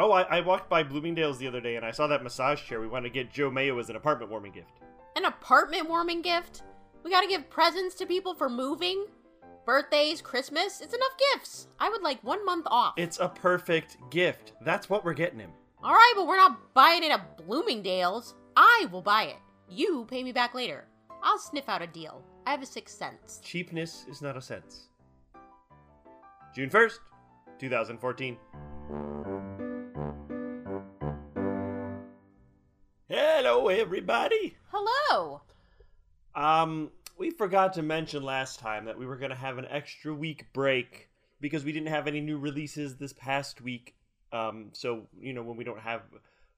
Oh, I, I walked by Bloomingdale's the other day and I saw that massage chair. We want to get Joe Mayo as an apartment warming gift. An apartment warming gift? We gotta give presents to people for moving? Birthdays, Christmas? It's enough gifts. I would like one month off. It's a perfect gift. That's what we're getting him. Alright, but we're not buying it at Bloomingdale's. I will buy it. You pay me back later. I'll sniff out a deal. I have a sixth sense. Cheapness is not a sense. June 1st, 2014. Hello, everybody. Hello. Um, we forgot to mention last time that we were going to have an extra week break because we didn't have any new releases this past week. Um, so you know when we don't have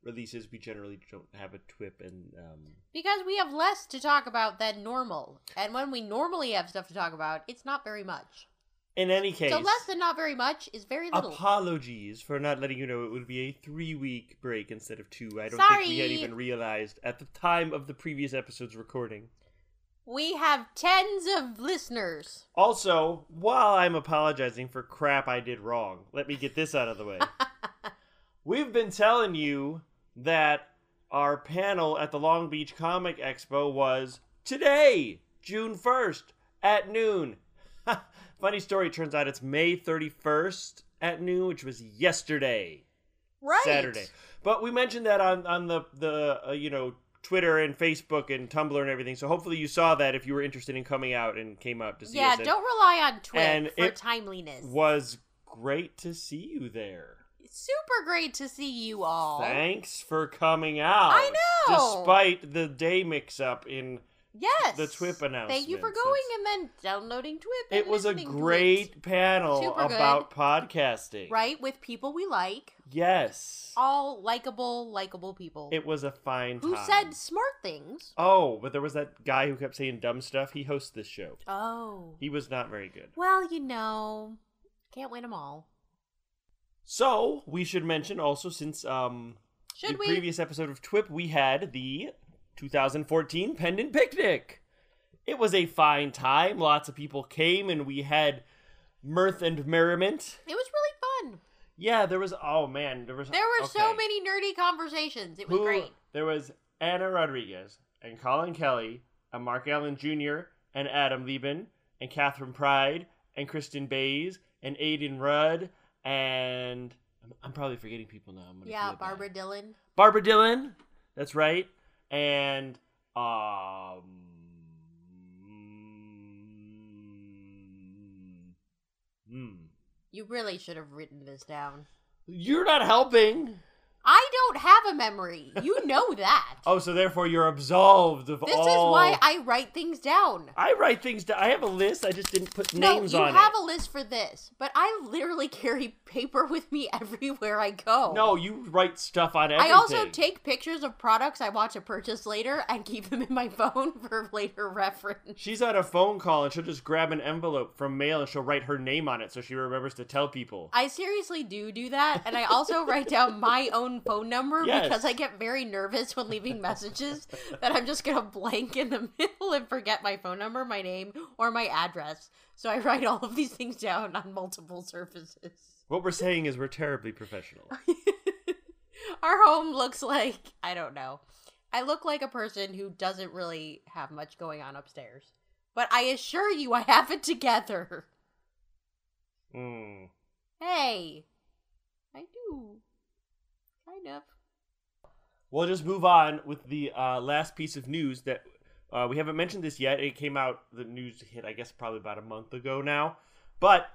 releases, we generally don't have a twip and um. Because we have less to talk about than normal. And when we normally have stuff to talk about, it's not very much. In any case, So less than not very much is very little. apologies for not letting you know it would be a three week break instead of two. I don't think we had even realized at the time of the previous episode's recording. we have tens of listeners. Also, while I'm apologizing for crap I did wrong, let me get this out of the way. We've been telling you that our panel at the Long Beach Comic Expo was today, June 1st, at noon. Funny story, turns out it's May 31st at noon, which was yesterday. Right. Saturday. But we mentioned that on on the the uh, you know Twitter and Facebook and Tumblr and everything. So hopefully you saw that if you were interested in coming out and came out to see Yeah, us. And don't rely on Twitter and for it timeliness. Was great to see you there. Super great to see you all. Thanks for coming out. I know. Despite the day mix up in Yes. the TWIP announcement. Thank you for going and then downloading TWIP. it was a listening to it. great panel Super good. about podcasting. Right, with people we like. Yes. All likable, likable people. It was a fine who time. said smart things. Oh, but there was that guy who kept saying dumb stuff. He hosts this show. Oh. He was not very good. Well, you know, can't win them all. So we should mention also, since um Should the we? previous episode of TWIP, we had the 2014 Pendant Picnic. It was a fine time. Lots of people came, and we had mirth and merriment. It was really fun. Yeah, there was. Oh man, there was. There were so many nerdy conversations. It was Who- great. There was Anna Rodriguez and Colin Kelly and Mark Allen Jr. and Adam Lieben and Catherine Pride and Kristen Bays and Aiden Rudd and I'm, I'm probably forgetting people now. I'm Yeah, feel bad. Barbara Dillon. Barbara Dillon. That's right. And um hmm. You really should have written this down. You're not helping. I don't have a memory. You know that. Oh, so therefore you're absolved of this all. This is why I write things down. I write things down. I have a list. I just didn't put No, names you have a list for this, but I literally carry paper with me everywhere I go. No, you write stuff on everything. I also take pictures of products I want to purchase later and keep them in my phone for later reference. She's on a phone call and she'll just grab an envelope from mail and she'll write her name on it so she remembers to tell people. I seriously do do that, and I also write down my own phone number Yes. because I get very nervous when leaving messages that I'm just gonna blank in the middle and forget my phone number, my name, or my address. So I write all of these things down on multiple surfaces. What we're saying is we're terribly professional. Our home looks like I don't know. I look like a person who doesn't really have much going on upstairs. But I assure you I have it together. Hmm. Hey. I do. Kind of. We'll just move on with the uh, last piece of news that uh, we haven't mentioned this yet. It came out, the news hit, I guess, probably about a month ago now. But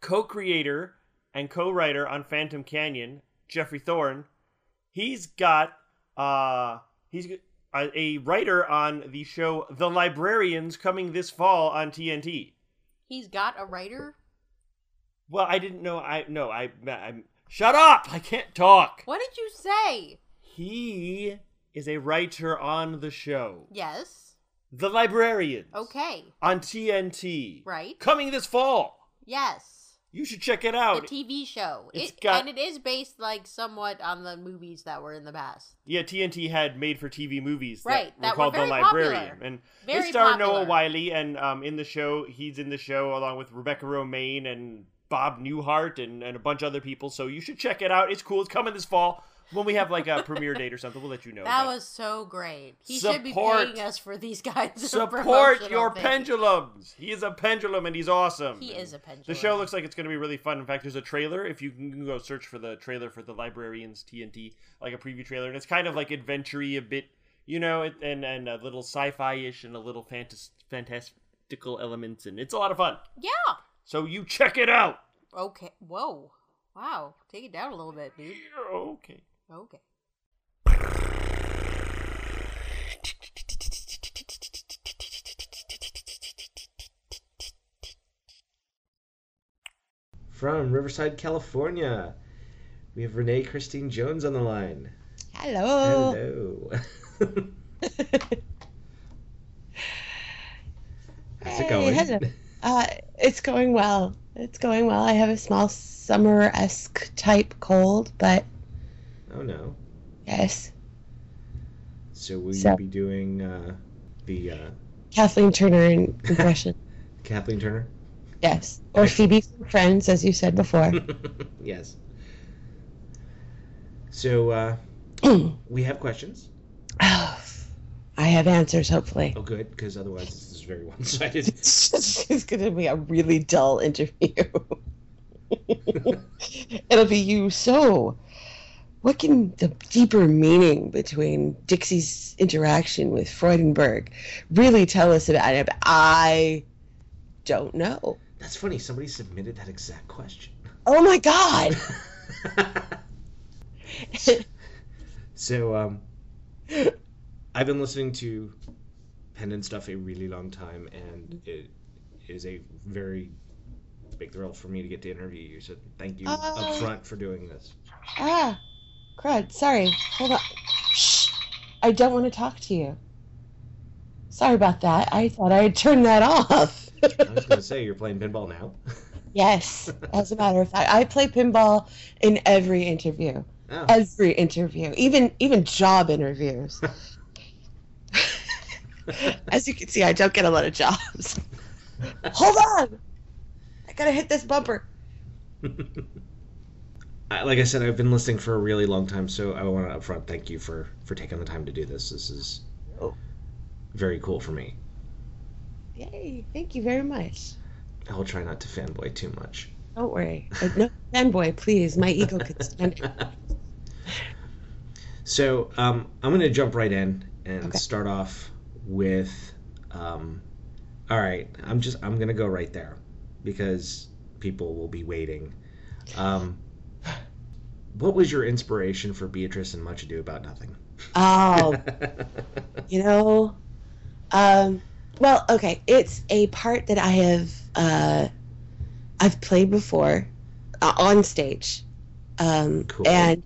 co creator and co writer on Phantom Canyon, Jeffrey Thorne, he's got, uh, he's a, a writer on the show The Librarians coming this fall on TNT. He's got a writer? Well, I didn't know. I no. I. I'm. Shut up! I can't talk. What did you say? He is a writer on the show, Yes. The Librarians. Okay. On TNT. Right? Coming this fall. Yes. You should check it out. The. TV show. It's it, got- and it is based like somewhat on the movies that were in the past. yeah, TNT had made for TV movies Right, that, that were were called The very Librarian, popular. and Very they star Noah. Wyle, and um, in the show, he's in the show along with Rebecca Romijn and Bob Newhart and, and a bunch of other people. So you should check it out. It's cool. It's coming this fall. When we have like a premiere date or something, we'll let you know. That was so great. He should be Support- paying us for these kinds of support your things. pendulums. He is a pendulum and he's awesome. He is a pendulum. The show looks like it's going to be really fun. In fact, there's a trailer. If you can go search for the trailer for the Librarians TNT, like a preview trailer, and it's kind of like adventure a bit, you know, and and a little sci-fi-ish and a little fantas- fantastical elements, and it's a lot of fun. Yeah. So you check it out. Okay. Whoa. Wow. Take it down a little bit, dude. Okay. Okay. From Riverside, California, we have Renee Christine Jones on the line. Hello. Hello. How's it going? hello. Uh, it's going well. It's going well. I have a small summer esque type cold, but Oh no. yes, So will So- you be doing uh, the uh, Kathleen Turner in- impression. Kathleen Turner? yes, or Phoebe from Friends, as you said before. yes. So uh, we have questions. Oh, I have answers, hopefully. Oh, good, because otherwise very one-sided. It's just it's going to be a really dull interview. It'll be you. So, what can the deeper meaning between Dixie's interaction with Freudenberg really tell us about it? I don't know. That's funny. Somebody submitted that exact question. Oh my God! so um, I've been listening to Pendant stuff a really long time, and it is a very big thrill for me to get to interview you. So thank you Ah. up front for doing this. ah, crud. Sorry. Hold on. Shh. I don't want to talk to you. Sorry about that. I thought I had turned that off. I was going to say you're playing pinball now. Yes, as a matter of fact, I play pinball in every interview. Oh, Every interview, even even job interviews. As you can see, I don't get a lot of jobs. Hold on, I gotta hit this bumper. I- like I said, I've been listening for a really long time, so I want to upfront thank you for for taking the time to do this. This is Oh. very cool for me. Yay! Thank you very much. I will try not to fanboy too much. Don't worry. Uh, no fanboy, please. My ego could stand it. So um, I'm going to jump right in and Okay. start off with, um, all right. I'm just I'm to go right there because people will be waiting. Um, what was your inspiration for Beatrice and Much Ado About Nothing? Oh, you know, um, well, okay. It's a part that I have uh, I've played before uh, on stage, um, Cool. and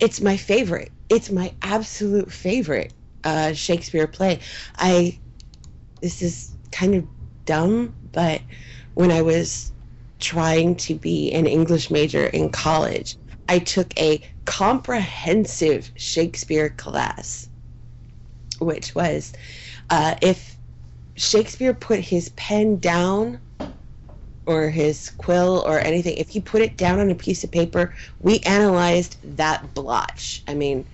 it's my favorite. It's my absolute favorite uh, Shakespeare play. I this is kind of dumb, but when I was trying to be an English major in college, I took a comprehensive Shakespeare class, which was uh, if Shakespeare put his pen down or his quill or anything, if he put it down on a piece of paper, we analyzed that blotch. I mean,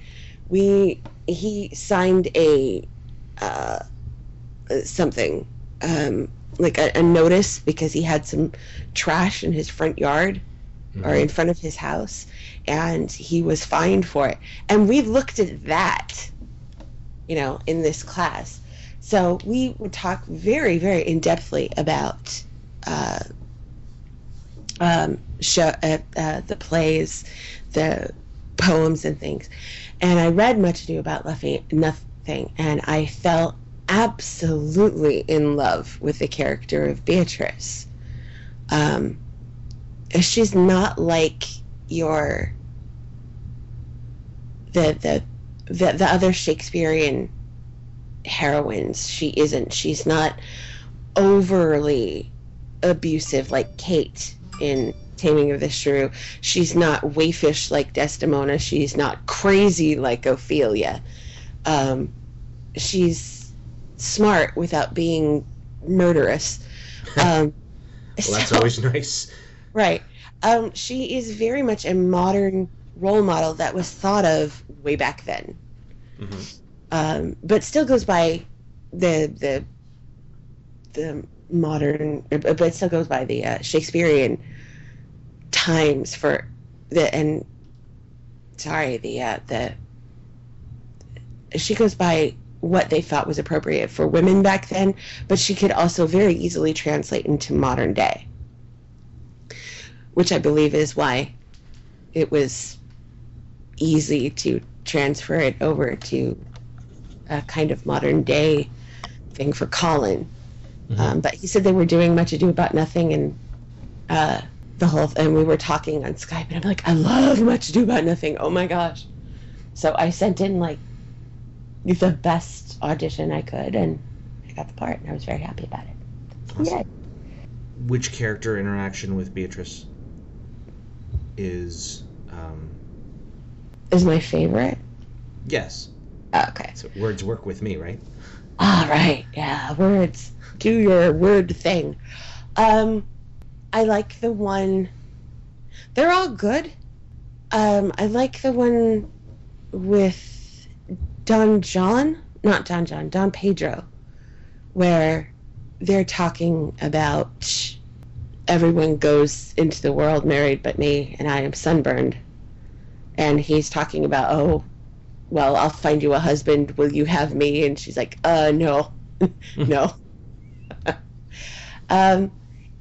we he signed a uh, something um, like a, a notice because he had some trash in his front yard or in front of his house and he was fined for it. And we looked at that you know in this class. So we would talk very very in-depthly about uh, um, show, uh, uh, the plays the poems and things and i read much ado about Luffy, nothing and i fell absolutely in love with the character of beatrice um, she's not like your the the the, the other Shakespearean heroines. She isn't. She's not overly abusive like Kate in Taming of the Shrew. She's not waifish like Desdemona. She's not crazy like Ophelia. Um, she's smart without being murderous. Um, Well, that's so- always nice. Right. Um, she is very much a modern role model that was thought of way back then, hmm um, but still goes by the the the modern, but still goes by the uh, Shakespearean times for the and sorry the uh, the she goes by what they thought was appropriate for women back then, but she could also very easily translate into modern day which I believe is why it was easy to transfer it over to a kind of modern day thing for Colin. Mhm. Um, but he said they were doing much ado about nothing, and uh, the whole and we were talking on Skype, and I'm like, I love much ado about nothing. Oh my gosh! So I sent in like the best audition I could, and I got the part, and I was very happy about it. Awesome. Yeah. Which character interaction with Beatrice is? Um, Is my favorite. yes. Okay. So words work with me, right? All right, yeah, words. Do your word thing. Um, I like the one. They're all good. Um, I like the one with Don John, not Don John, Don Pedro, where they're talking about everyone goes into the world married but me, and I am sunburned. And he's talking about, oh, well, I'll find you a husband. Will you have me? And she's like, uh, no, no. um,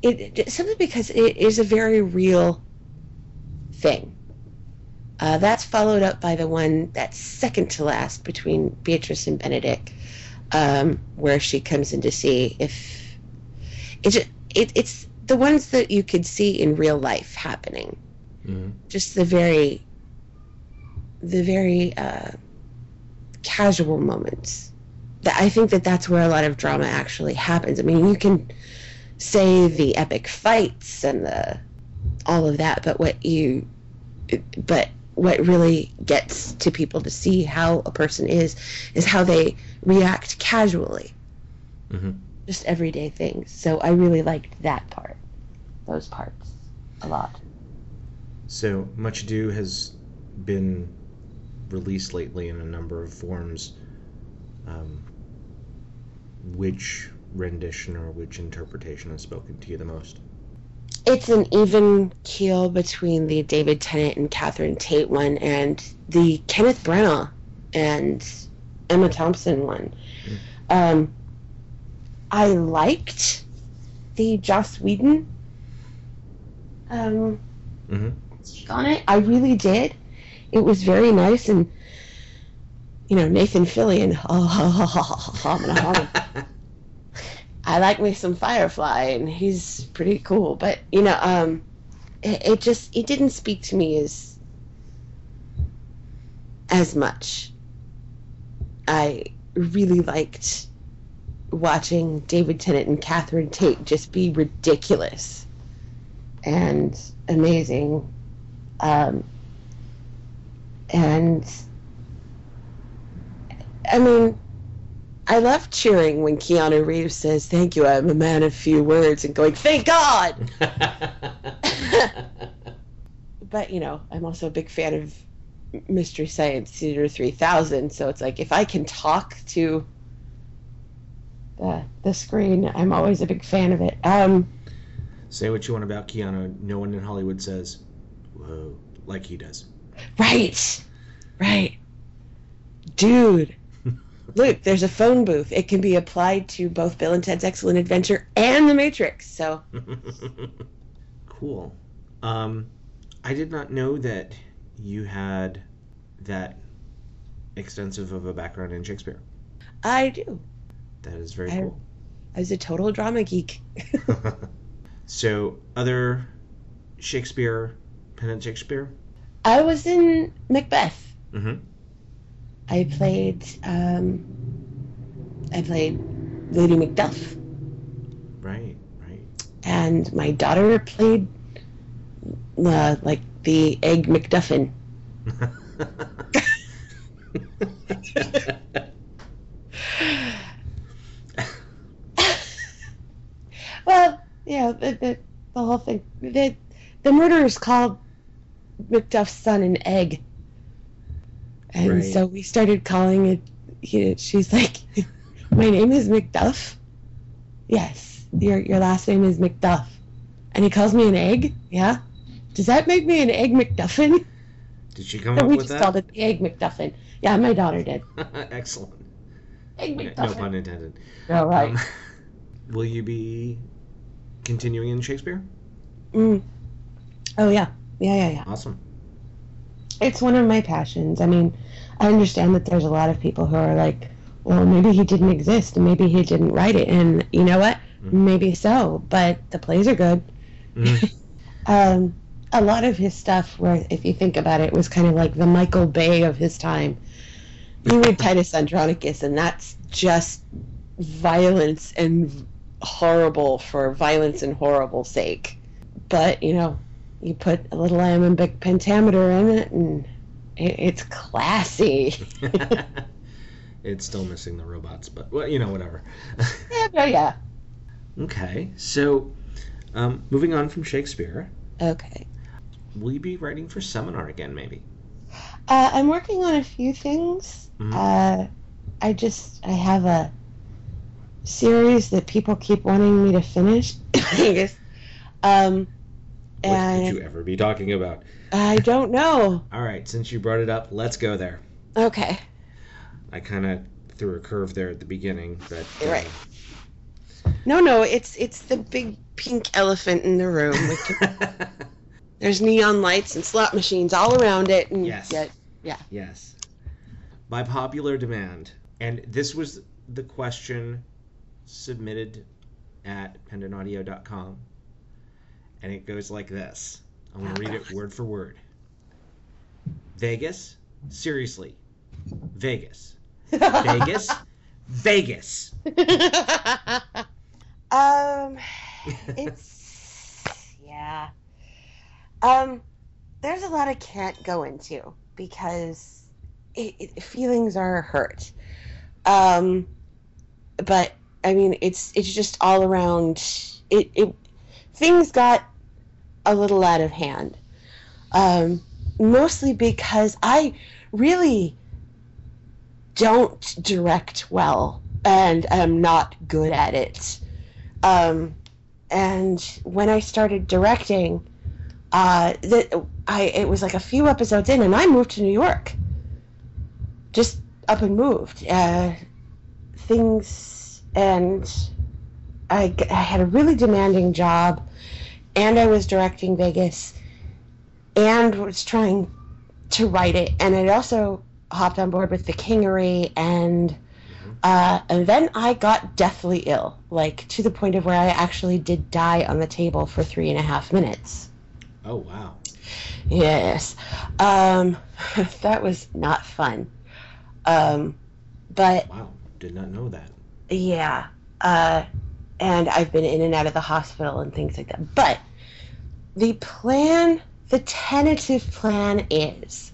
it, simply because it is a very real thing. Uh, that's followed up by the one that's second to last between Beatrice and Benedick, um, where she comes in to see if it's it, it's the ones that you could see in real life happening. Hmm just the very the very uh, casual moments. That i think that that's where a lot of drama actually happens. I mean you can say the epic fights and the all of that but what you but what really gets to people to see how a person is is how they react casually. Hmm just everyday things. So i really liked that part those parts a lot. So Much Ado has been released lately in a number of forms. Um, which rendition or which interpretation has spoken to you the most? it's an even keel between the David Tennant and Catherine Tate one and the Kenneth Branagh and Emma Thompson one. Um, I liked the Joss Whedon um, hmm on it. I really did. It was very nice and you know Nathan Fillion. I like me some Firefly, and he's pretty cool. But you know, um, it, it just it didn't speak to me as as much. I really liked watching David Tennant and Catherine Tate just be ridiculous and amazing, um, and I mean. I love cheering when Keanu Reeves says, Thank you, I'm a man of few words, and going, Thank God! But, you know, I'm also a big fan of Mystery Science Theater 3000, so it's like if I can talk to the, the screen, I'm always a big fan of it. Um, Say what you want about Keanu. No one in Hollywood says, "Whoa," like he does. right, right. Dude, look, there's a phone booth. It can be applied to both Bill and Ted's Excellent Adventure and The Matrix, so. cool. Um, I did not know that you had that extensive of a background in Shakespeare. I do. That is very I- cool. I was a total drama geek. so, other Shakespeare, Pendant Shakespeare? I was in Macbeth. Mm-hmm. I played um, I played Lady Macduff, Right, right. and my daughter played uh, like the egg McDuffin. Well, yeah, the, the, the whole thing. The, the murderers called Macduff's son an egg, and Right. so we started calling it. He, she's like, "My name is McDuff." Yes, your your last name is McDuff, and he calls me an egg. Yeah, does that make me an egg McDuffin? Did she come Or up we just called it the egg McDuffin. Yeah, my daughter did. Excellent. Egg McDuffin. No pun intended. All right. Um, will you be continuing in Shakespeare? Mm. Oh yeah, yeah, yeah, yeah. Awesome. It's one of my passions. I mean, I understand that there's a lot of people who are like, well, maybe he didn't exist, and maybe he didn't write it, and you know what? Mhm. Maybe so, but the plays are good. Mhm. Um, a lot of his stuff, where if you think about it, was kind of like the Michael Bay of his time. You read Titus Andronicus, and that's just violence and horrible for violence and horrible sake. But you know, you put a little iambic pentameter in it, and it, it's classy. it's still missing the robots, but well, you know, whatever. yeah, but yeah. okay, so um, moving on from Shakespeare, Okay. will you be writing for seminar again, maybe? Uh, I'm working on a few things. Mhm. Uh, I just I have a series that people keep wanting me to finish. I guess. Um, What and could you ever be talking about? I don't know. All right, since you brought it up, let's go there. Okay. I kind of threw a curve there at the beginning, but uh, Right. No, no, it's it's the big pink elephant in the room. Can- There's neon lights and slot machines all around it, and Yes. yet- Yes. By popular demand. And this was the question submitted at pendantaudio.com. And it goes like this. I'm going to read it word for word. Vegas? Seriously. Vegas. Vegas? Vegas. um, it's yeah. Um, there's a lot I can't go into because it, it, feelings are hurt. Um, but I mean, it's it's just all around. It it things got a little out of hand. Um, mostly because I really don't direct well and am not good at it. Um, and when I started directing, uh, I it was like a few episodes in, and I moved to New York. Just up and moved. Uh, things and I, I had a really demanding job, and I was directing Vegas, and was trying to write it, and it also hopped on board with the Kingery and uh, and then I got deathly ill, like to the point of where I actually did die on the table for three and a half minutes. Oh, wow. Yes, um, that was not fun. Um, but Wow. Did not know that. yeah, uh, and I've been in and out of the hospital and things like that. But the plan, the tentative plan is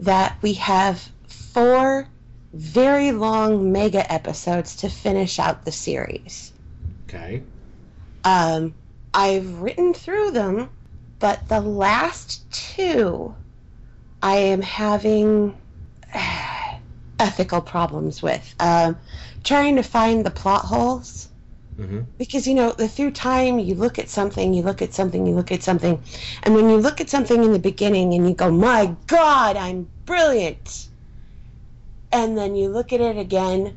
that we have four very long mega episodes to finish out the series. Okay. Um, I've written through them, but the last two I am having ethical problems with. Um, trying to find the plot holes. Mm-hmm. Because, you know, the through time, you look at something, you look at something, you look at something. And when you look at something in the beginning and you go, my God, I'm brilliant. And then you look at it again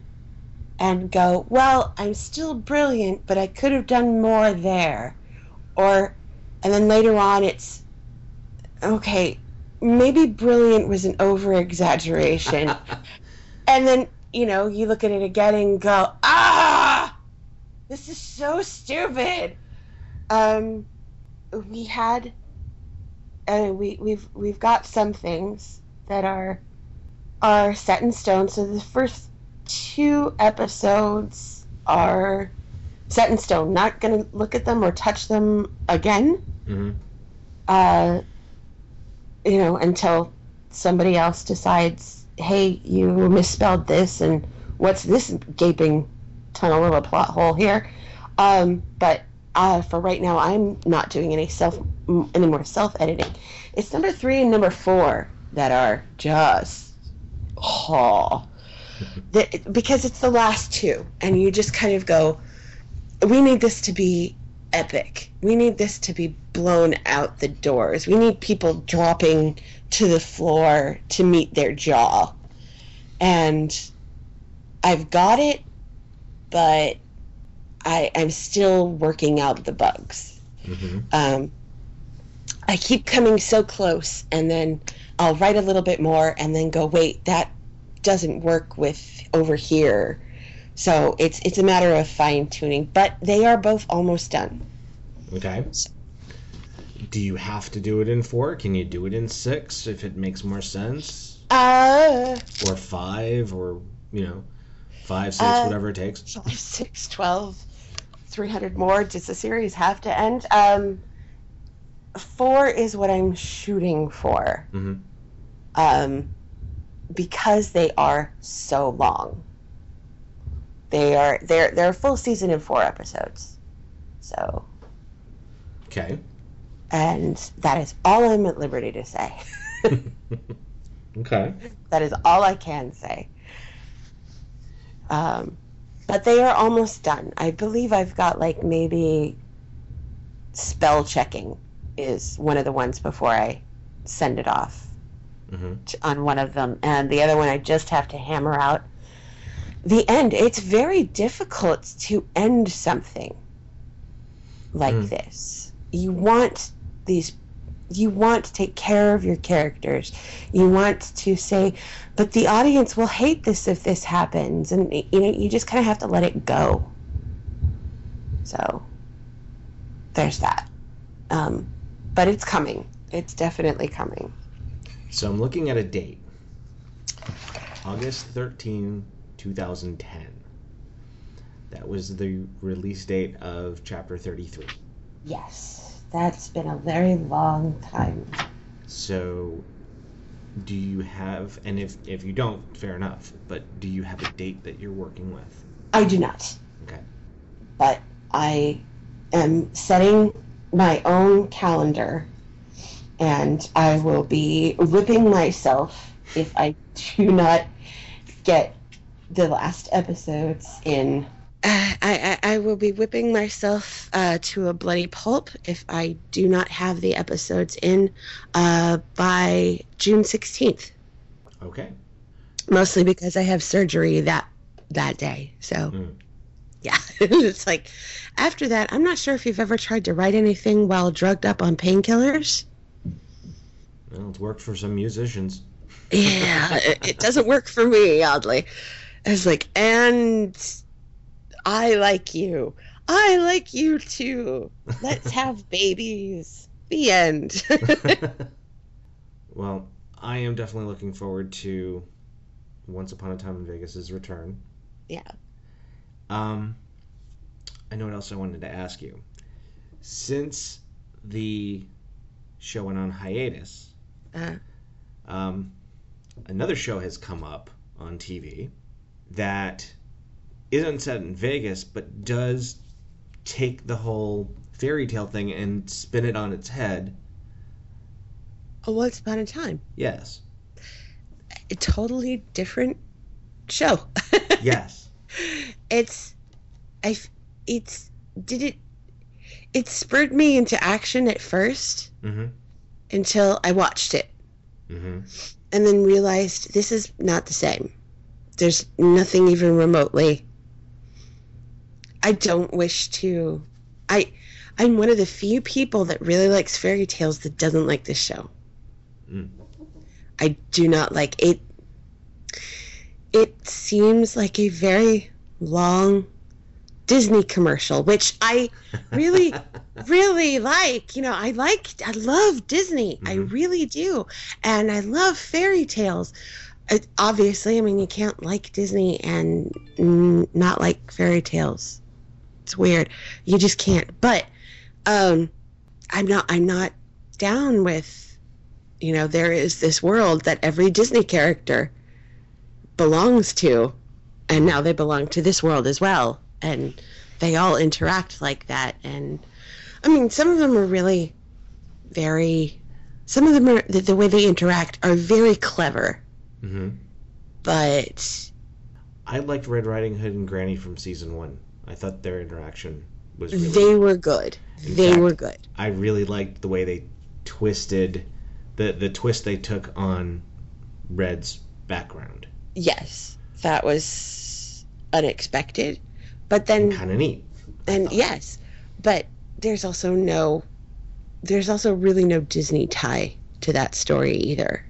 and go, well, I'm still brilliant, but I could have done more there. Or, and then later on, it's, okay, maybe brilliant was an over exaggeration. and then, you know, you look at it again and go, ah! This is so stupid. Um, we had, uh, we we've we've got some things that are are set in stone. So the first two episodes are set in stone. Not gonna look at them or touch them again. Mm-hmm. Uh, you know, until somebody else decides, hey, you misspelled this, and what's this gaping tunnel of a plot hole here? Um, but uh, for right now, I'm not doing any self any more self editing. It's number three and number four that are just oh, because it's the last two, and you just kind of go, we need this to be epic. We need this to be blown out the doors. We need people dropping to the floor to meet their jaw. And I've got it, but I, I'm still working out the bugs. hmm Um, I keep coming so close, and then I'll write a little bit more, and then go, wait, that doesn't work with over here. So it's it's a matter of fine tuning, but they are both almost done. Okay. Do you have to do it in four? Can you do it in six if it makes more sense? Uh, Or five, or you know, five, six, Uh, whatever it takes. five, six, twelve, three hundred more. Does the series have to end? Um, four is what I'm shooting for. hmm um, because they are so long. They are they're they're a full season in four episodes. So Okay. and that is all I'm at liberty to say. okay. that is all I can say. Um, but they are almost done. I believe I've got like maybe spell checking is one of the ones before I send it off. hmm on one of them, and the other one I just have to hammer out the end. It's very difficult to end something like Mm. this. You want these. You want to take care of your characters. You want to say, but the audience will hate this if this happens, and you know you just kind of have to let it go. So there's that. Um, but it's coming. It's definitely coming. So I'm looking at a date. August 13, 2010. That was the release date of chapter 33. Yes, that's been a very long time. So do you have and if if you don't, fair enough, but do you have a date that you're working with? I do not, Okay. but I am setting my own calendar and I will be whipping myself if I do not get the last episodes in. Uh, I, I, I will be whipping myself uh, to a bloody pulp if I do not have the episodes in uh, by June 16th. Okay. mostly because I have surgery that that day. So Mm. yeah, it's like after that, I'm not sure if you've ever tried to write anything while drugged up on painkillers. Well, it's worked for some musicians. Yeah, it, it doesn't work for me, oddly. It's like, and I like you. I like you too. Let's have babies. The end. well, I am definitely looking forward to Once Upon a Time in Vegas's return. yeah. Um, I know what else I wanted to ask you. Since the show went on hiatus, Uh, um, another show has come up on TV that isn't set in Vegas, but does take the whole fairy tale thing and spin it on its head. a once upon a time, Yes. a totally different show. Yes. it's I, it's did it it spurred me into action at first Mm-hmm. until I watched it Mm-hmm. and then realized this is not the same. There's nothing even remotely. I don't wish to I I'm one of the few people that really likes fairy tales that doesn't like this show. Mm. I do not like it. It seems like a very long Disney commercial, which I really, really like. You know, I like, I love Disney. I Mhm. really do. And I love fairy tales. Uh, obviously, I mean, you can't like Disney and not like fairy tales. It's weird. You just can't. But um, I'm not, I'm not down with you know, there is this world that every Disney character belongs to, and now they belong to this world as well. And they all interact like that. And I mean, some of them are really very, some of them are, the, the way they interact are very clever, hmm but I liked Red Riding Hood and Granny from season one. I thought their interaction was really. they were good. In They fact- were good. I really liked the way they twisted, the the twist they took on Red's background. Yes, that was unexpected. But then Kind of neat. and yes but there's also no there's also really no disney tie to that story either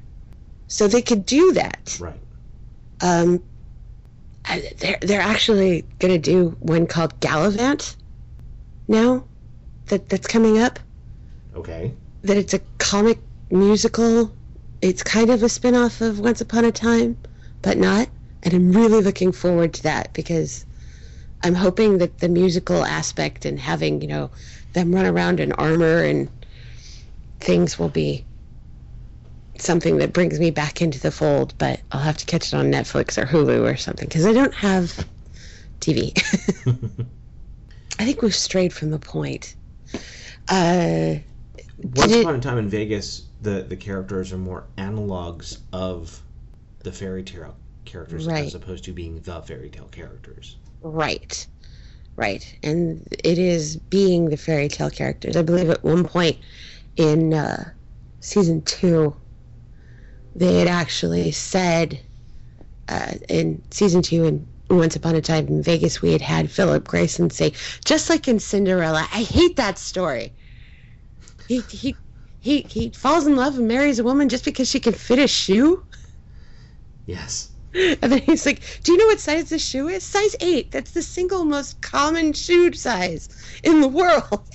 so they could do that Right. um Uh, they're, they're actually going to do one called Galavant now that that's coming up. Okay. that it's a comic musical. It's kind of a spin-off of once upon a time but not. And i'm really looking forward to that because i'm hoping that the musical aspect and having you know them run around in armor and things will be something that brings me back into the fold but i'll have to catch it on netflix or hulu or something because i don't have tv i think we've strayed from the point uh Once Did it- upon a time in Vegas, the the characters are more analogs of the fairy tale characters Right. as opposed to being the fairy tale characters. Right. Right. And it is being the fairy tale characters. I believe at one point in uh, season two, they had actually said uh, in season two and Once Upon a Time in Vegas, we had had Philip Grayson say, just like in Cinderella, I hate that story. He, he, he, he falls in love and marries a woman just because she can fit a shoe? Yes. And then he's like, Do you know what size this shoe is? Size 8. That's the single most common shoe size in the world.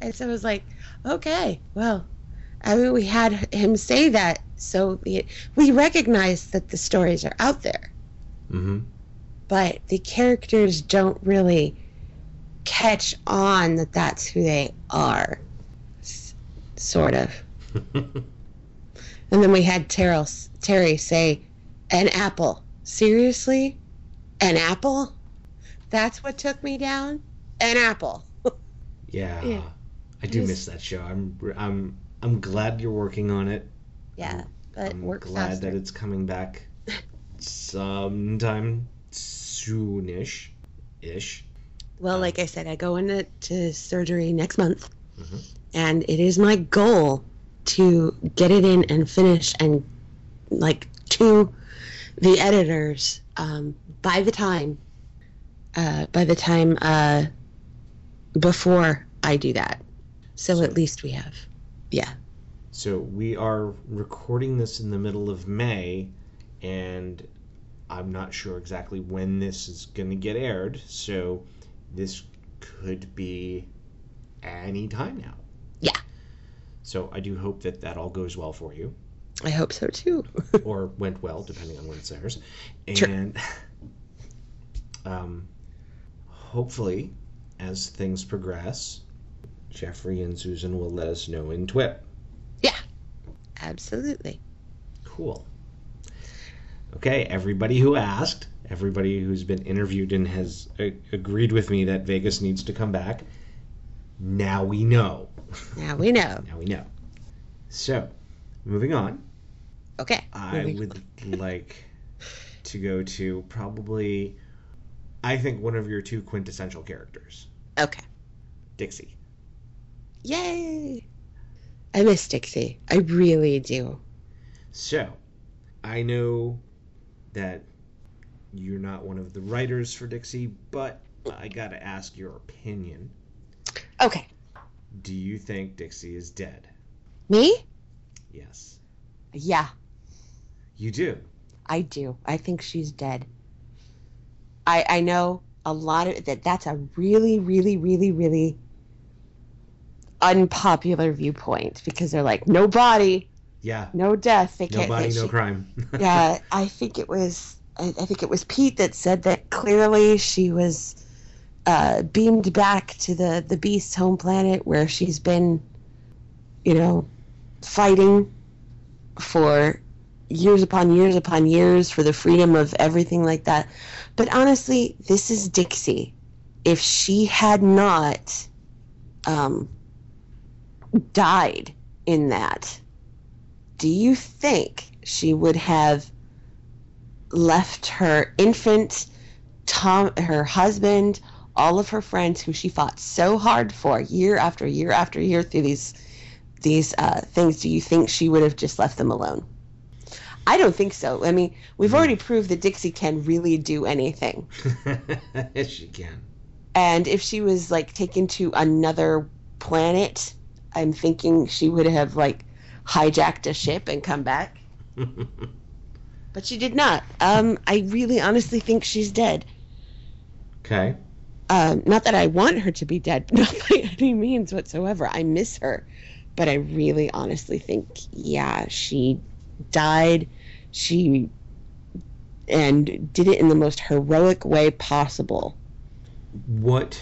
And so I was like, Okay, well, I mean, we had him say that. So we, we recognize that the stories are out there, Mm-hmm. but the characters don't really catch on that that's who they are. S- sort of. And then we had Terrell, Terry say, an apple. Seriously? An apple? That's what took me down? An apple. yeah. Yeah. I do miss that show. I'm I'm I'm glad you're working on it. Yeah, but I'm work glad faster. that it's coming back sometime soonish ish. Well, like I said, I go into surgery next month, Mhm. and it is my goal to get it in and finish and like to the editors um, by the time uh, by the time uh, before I do that. So at least we have, yeah. So we are recording this in the middle of May, and I'm not sure exactly when this is going to get aired. So this could be any time now. Yeah. So I do hope that that all goes well for you, I hope so too. or went well, depending on when it airs. Sure. And um, hopefully, as things progress, Jeffrey and Susan will let us know in TWIP. Yeah, absolutely. Cool. Okay, everybody who asked, everybody who's been interviewed and has a- agreed with me that Vegas needs to come back, now we know. Now we know. Now we know. So, moving on, Okay. I would like to go to probably, I think, one of your two quintessential characters, Okay. Dixie. Yay! I miss Dixie. I really do. So, I know that you're not one of the writers for Dixie, but I gotta ask your opinion. Okay. Do you think Dixie is dead? Me? Yes. Yeah, You do. I do. I think she's dead. I I know a lot of that. That's a really, really, really, really unpopular viewpoint because they're like, no body, Yeah. no death. They No can't. body, they- no she- crime. yeah, I think it was. I, I think it was Pete that said that clearly she was uh, beamed back to the the Beast home planet where she's been, you know, fighting for years upon years upon years for the freedom of everything like that. But honestly, this is Dixie. if she had not um, died in that, do you think she would have left her infant, Tom, her husband, all of her friends who she fought so hard for year after year after year through these these uh, things? Do you think she would have just left them alone? I don't think so. I mean, we've already proved that Dixie can really do anything. yes, she can. And if she was like taken to another planet, I'm thinking she would have like hijacked a ship and come back. But she did not. Um, I really honestly think she's dead. okay. Um, not that I want her to be dead, not by any means whatsoever. I miss her. But I really honestly think, yeah, she died. She and did it in the most heroic way possible. What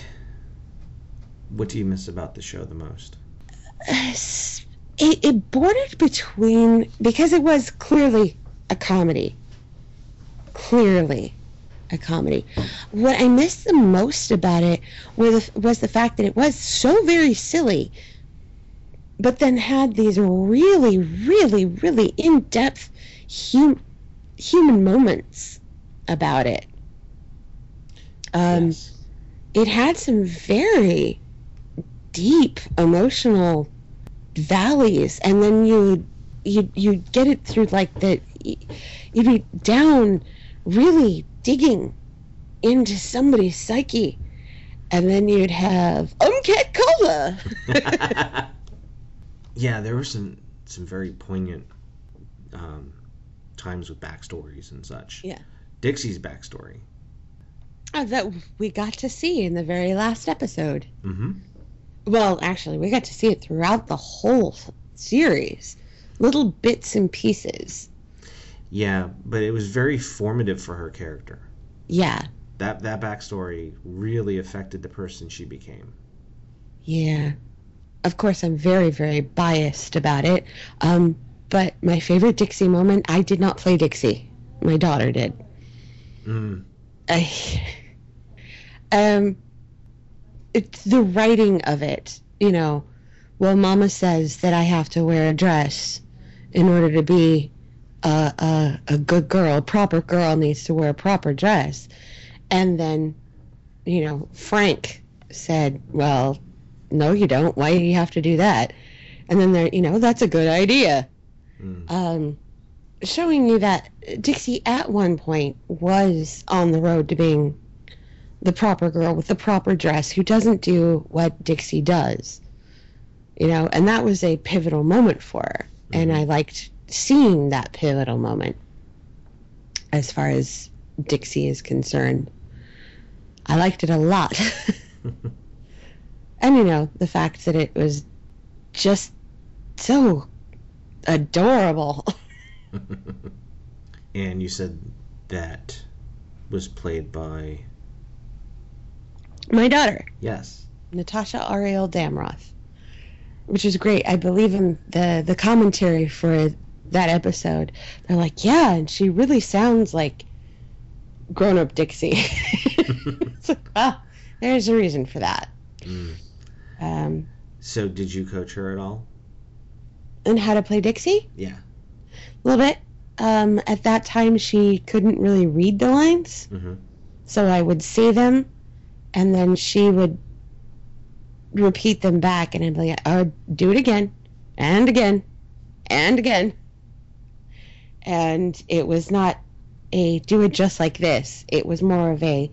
what do you miss about the show the most? It, it bordered between because it was clearly a comedy. Clearly a comedy. What I missed the most about it was was the fact that it was so very silly, but then had these really, really, really in-depth hum, human moments about it. Um, yes. it had some very deep emotional valleys and then you you you get it through like the you'd be down really digging into somebody's psyche and then you'd have uncat cola yeah, there were some some very poignant um, times with backstories and such. Yeah. Dixie's backstory. uh, that we got to see in the very last episode Mm-hmm. Well actually we got to see it throughout the whole series little bits and pieces Yeah, but it was very formative for her character. yeah That that backstory really affected the person she became. Yeah. Of course, I'm very, very biased about it. Um, but my favorite Dixie moment, I did not play Dixie. My daughter did. Mm. I, um, it's the writing of it. You know, well, Mama says that I have to wear a dress in order to be a, a, a good girl. A proper girl needs to wear a proper dress. And then, you know, Frank said, well, no, you don't. Why do you have to do that? And then they're, you know, that's a good idea. Mm. Um, showing you that Dixie at one point was on the road to being the proper girl with the proper dress who doesn't do what Dixie does. You know, and that was a pivotal moment for her. Mm-hmm. And I liked seeing that pivotal moment as far as Dixie is concerned. I liked it a lot. and you know, the fact that it was just so adorable. and you said that was played by My daughter, yes. Natasha Ariel Damroth, which is great. I believe in the the commentary for that episode. They're like, yeah, and she really sounds like grown up Dixie. it's like, well, there's a reason for that. Mm. Um, So did you coach her at all? and how to play Dixie? Yeah. A little bit. Um, at that time, she couldn't really read the lines, Mm-hmm. so I would say them, and then she would repeat them back, and I'd be like, "Oh, do it again, and again, and again." And it was not a do it just like this. It was more of a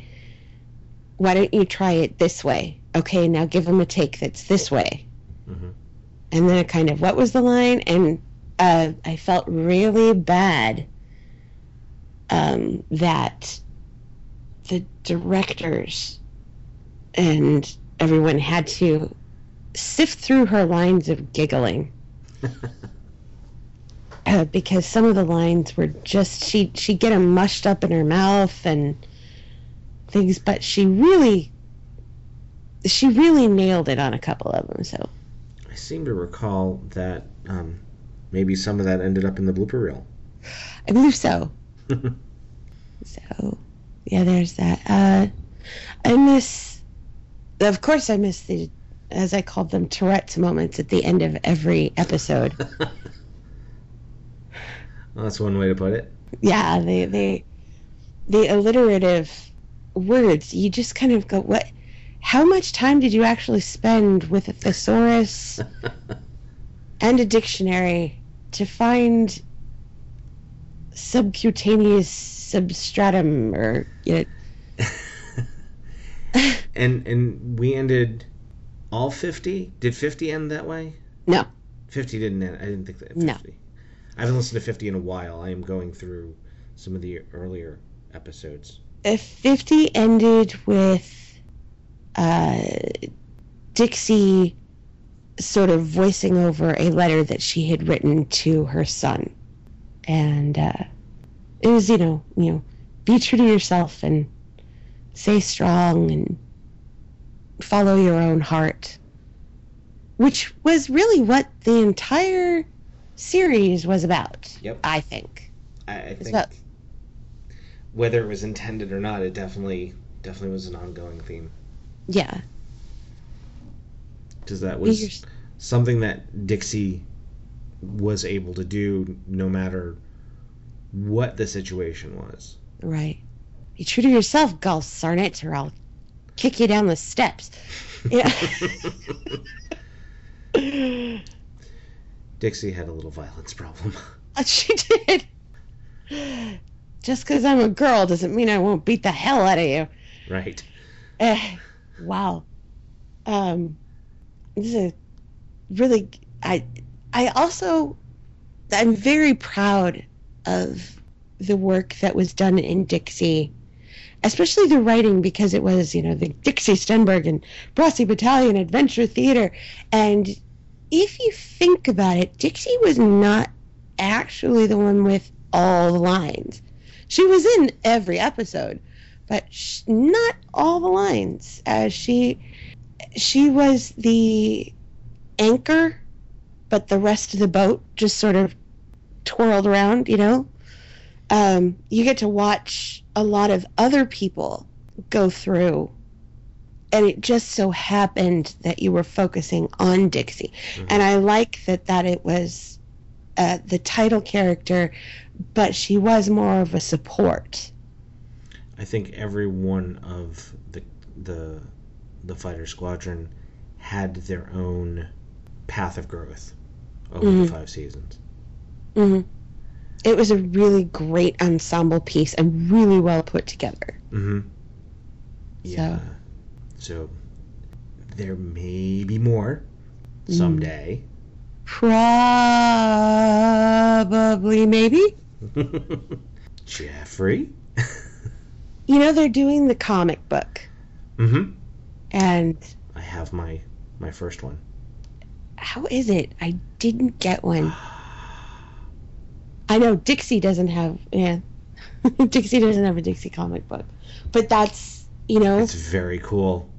why don't you try it this way? Okay, now give them a take that's this way. Mhm. And then it kind of, what was the line? And uh, I felt really bad um, that the directors and everyone had to sift through her lines of giggling uh, because some of the lines were just she she'd get them mushed up in her mouth and things, but she really she really nailed it on a couple of them. So I seem to recall that um, maybe some of that ended up in the blooper reel. I believe so. so yeah, there's that. Uh, I miss of course, I miss the, as I called them, Tourette's moments at the end of every episode. Well, that's one way to put it. yeah, they they the alliterative words. You just kind of go, what? How much time did you actually spend with a thesaurus and a dictionary to find subcutaneous substratum or you know, and and we ended all 50 did 50 end that way No. 50 didn't end i didn't think that 50 No. i haven't listened to 50 in a while i am going through some of the earlier episodes if 50 ended with uh, Dixie sort of voicing over a letter that she had written to her son. And uh, it was, you know, you know, be true to yourself and stay strong and follow your own heart. Which was really what the entire series was about, Yep. I think. i, I think about- whether it was intended or not it definitely definitely was an ongoing theme Yeah. because that was yours- something that dixie was able to do no matter what the situation was Right. Be true to yourself, Gull Sarnet, or I'll kick you down the steps. Yeah. dixie had a little violence problem she did. Just because I'm a girl doesn't mean I won't beat the hell out of you. right Eh, wow. Um, this is a really. I. I also. I'm very proud of the work that was done in Dixie, especially the writing because it was, you know, the Dixie Stenberg and Brossie Battalion Adventure Theater. And if you think about it, Dixie was not actually the one with all the lines. She was in every episode, but sh- not all the lines. As she, she was the anchor, but the rest of the boat just sort of twirled around. You know, um, you get to watch a lot of other people go through. And it just so happened that you were focusing on Dixie. Mhm. And I like that that it was uh, the title character, but she was more of a support. I think every one of the the the fighter squadron had their own path of growth over Mhm. the five seasons. hmm It was a really great ensemble piece and really well put together. Mm-hmm. Yeah. So there may be more someday. Probably, maybe. Jeffrey. You know, they're doing the comic book, mm-hmm. and I have my my first one. how is it? I didn't get one. I know Dixie doesn't have, yeah. Dixie doesn't have a Dixie comic book, but that's you know It's very cool.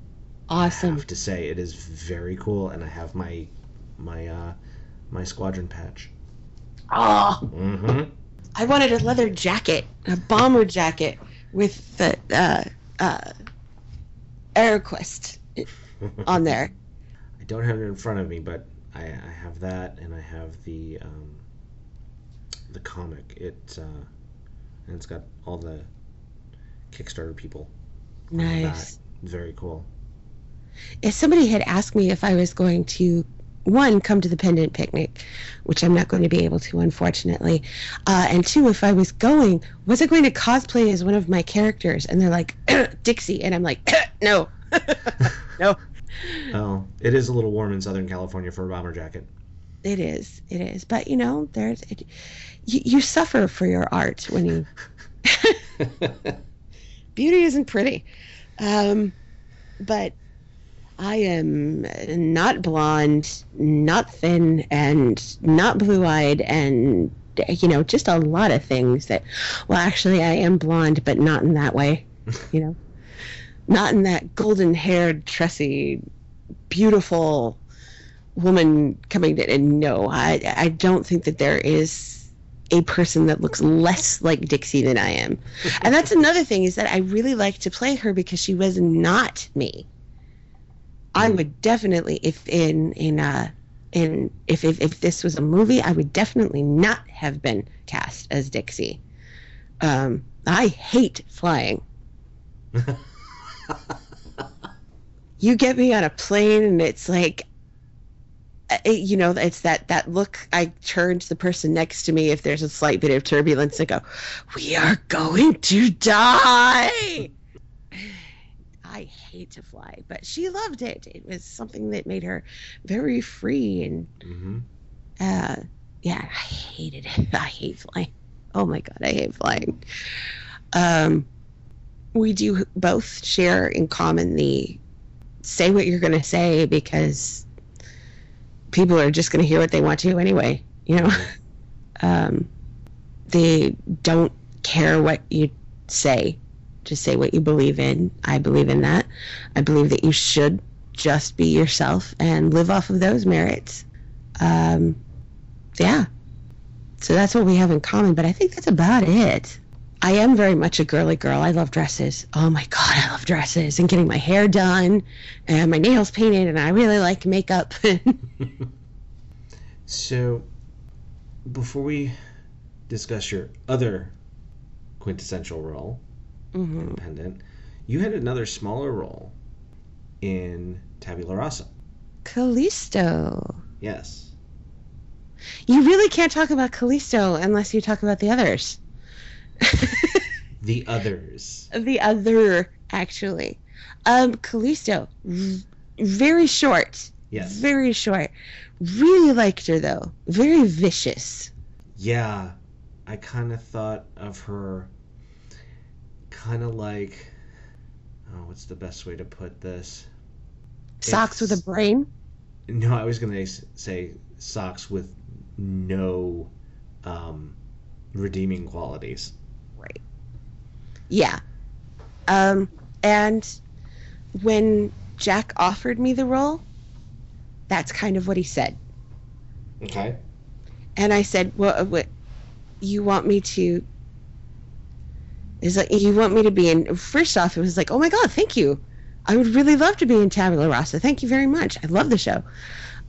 I awesome. have to say it is very cool, and I have my my uh my squadron patch. Oh, Mm-hmm. I wanted a leather jacket, a bomber jacket with the uh, uh, AirQuest on there. I don't have it in front of me, but I, I have that, and I have the um, the comic. It uh, and it's got all the Kickstarter people. on the back. Nice. Very cool. If somebody had asked me if I was going to one come to the pendant picnic, which I'm not going to be able to, unfortunately, uh, and two, if I was going, was I going to cosplay as one of my characters? And they're like Dixie, and I'm like, no, no. Oh, it is a little warm in Southern California for a bomber jacket. It is, it is. But you know, there's it, you, you suffer for your art when you beauty isn't pretty. Um, but I am not blonde, not thin, and not blue eyed, and you know, just a lot of things that. Well, actually, I am blonde, but not in that way. You know, not in that golden haired, tressy, beautiful woman coming in, And no, I I don't think that there is a person that looks less like Dixie than I am. And that's another thing is that I really like to play her because she was not me. I would definitely, if in in uh in if if if this was a movie, I would definitely not have been cast as Dixie. Um, I hate flying. you get me on a plane and it's like it- you know it's that that look i turn to the person next to me if there's a slight bit of turbulence and go we are going to die. I hate to fly but she loved it. It was something that made her very free and hmm uh yeah i hated it. I hate flying. Oh my god i hate flying. Um we do both share in common the say what you're going to say because people are just going to hear what they want to anyway you know? Um they don't care what you say. Just say what you believe in. I believe in that. I believe that you should just be yourself and live off of those merits. Um yeah. So that's what we have in common but i think that's about it i am very much a girly girl. I love dresses. Oh my god i love dresses and getting my hair done and my nails painted and i really like makeup. So, before we discuss your other quintessential role, hmm independent, you had another smaller role in Tabula Rasa. callisto. Yes. you really can't talk about callisto unless you talk about the others The others. the other actually um callisto v- very short Yes. very short really liked her though very vicious Yeah, I kind of thought of her kind of like oh, what's the best way to put this? socks with a brain No, I was going to say socks with no um, redeeming qualities. Yeah um and when jack offered me the role that's kind of what he said Okay. and I said, "Well, uh, what you want me to?" Is like you want me to be in. First off, it was like, "Oh my god, thank you! I would really love to be in Tabula Rasa. Thank you very much. I love the show."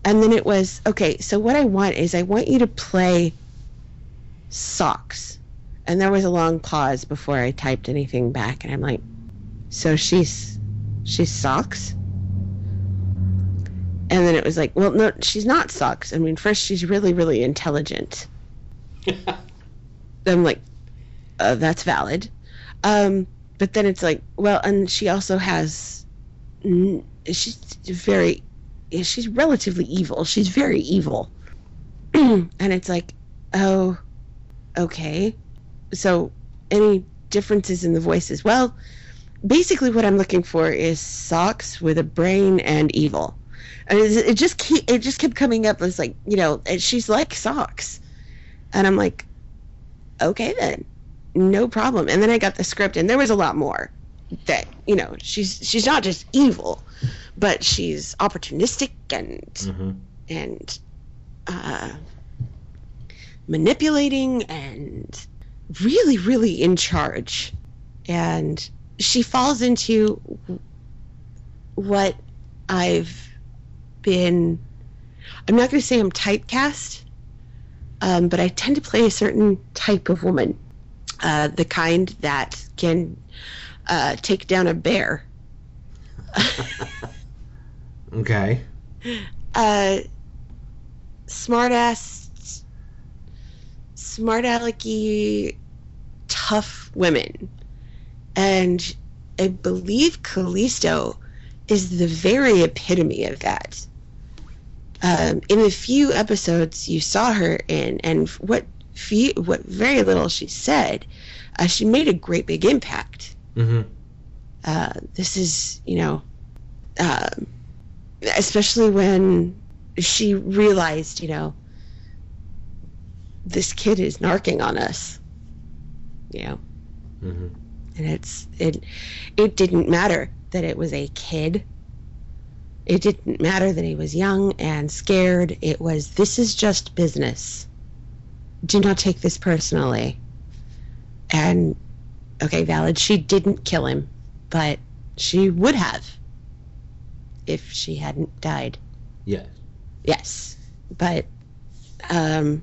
And then it was, "Okay, so what I want is I want you to play socks." And there was a long pause before I typed anything back, and I'm like, "So she's she sucks? And then it was like, well, no, she's not sucks. I mean, first, she's really, really intelligent. I'm like, uh, that's valid. Um, but then it's like, well, and she also has, she's very, she's relatively evil. She's very evil. and it's like, oh, okay. So, any differences in the voices? Well, basically, what I'm looking for is socks with a brain and evil. And it, it just keep, it just kept coming up as like, you know, and she's like socks. And I'm like, okay then no problem and then i got the script and there was a lot more that you know she's she's not just evil but she's opportunistic and Mm-hmm. and uh manipulating and really really in charge and she falls into what i've been i'm not going to say i'm typecast um, but I tend to play a certain type of woman, uh, the kind that can uh, take down a bear. Okay. Uh, smart ass, smart alecky, tough women. And I believe Callisto is the very epitome of that. Um, in the few episodes you saw her in, and what few, what very little she said, uh, she made a great big impact. Mm-hmm. Uh, this is, you know, um, especially when she realized, you know, this kid is narking on us. You know, Mm-hmm. and it's it it didn't matter that it was a kid. It didn't matter that he was young and scared. It was this is just business. Do not take this personally. And okay, valid. She didn't kill him, but she would have if she hadn't died. Yeah. Yes, but um,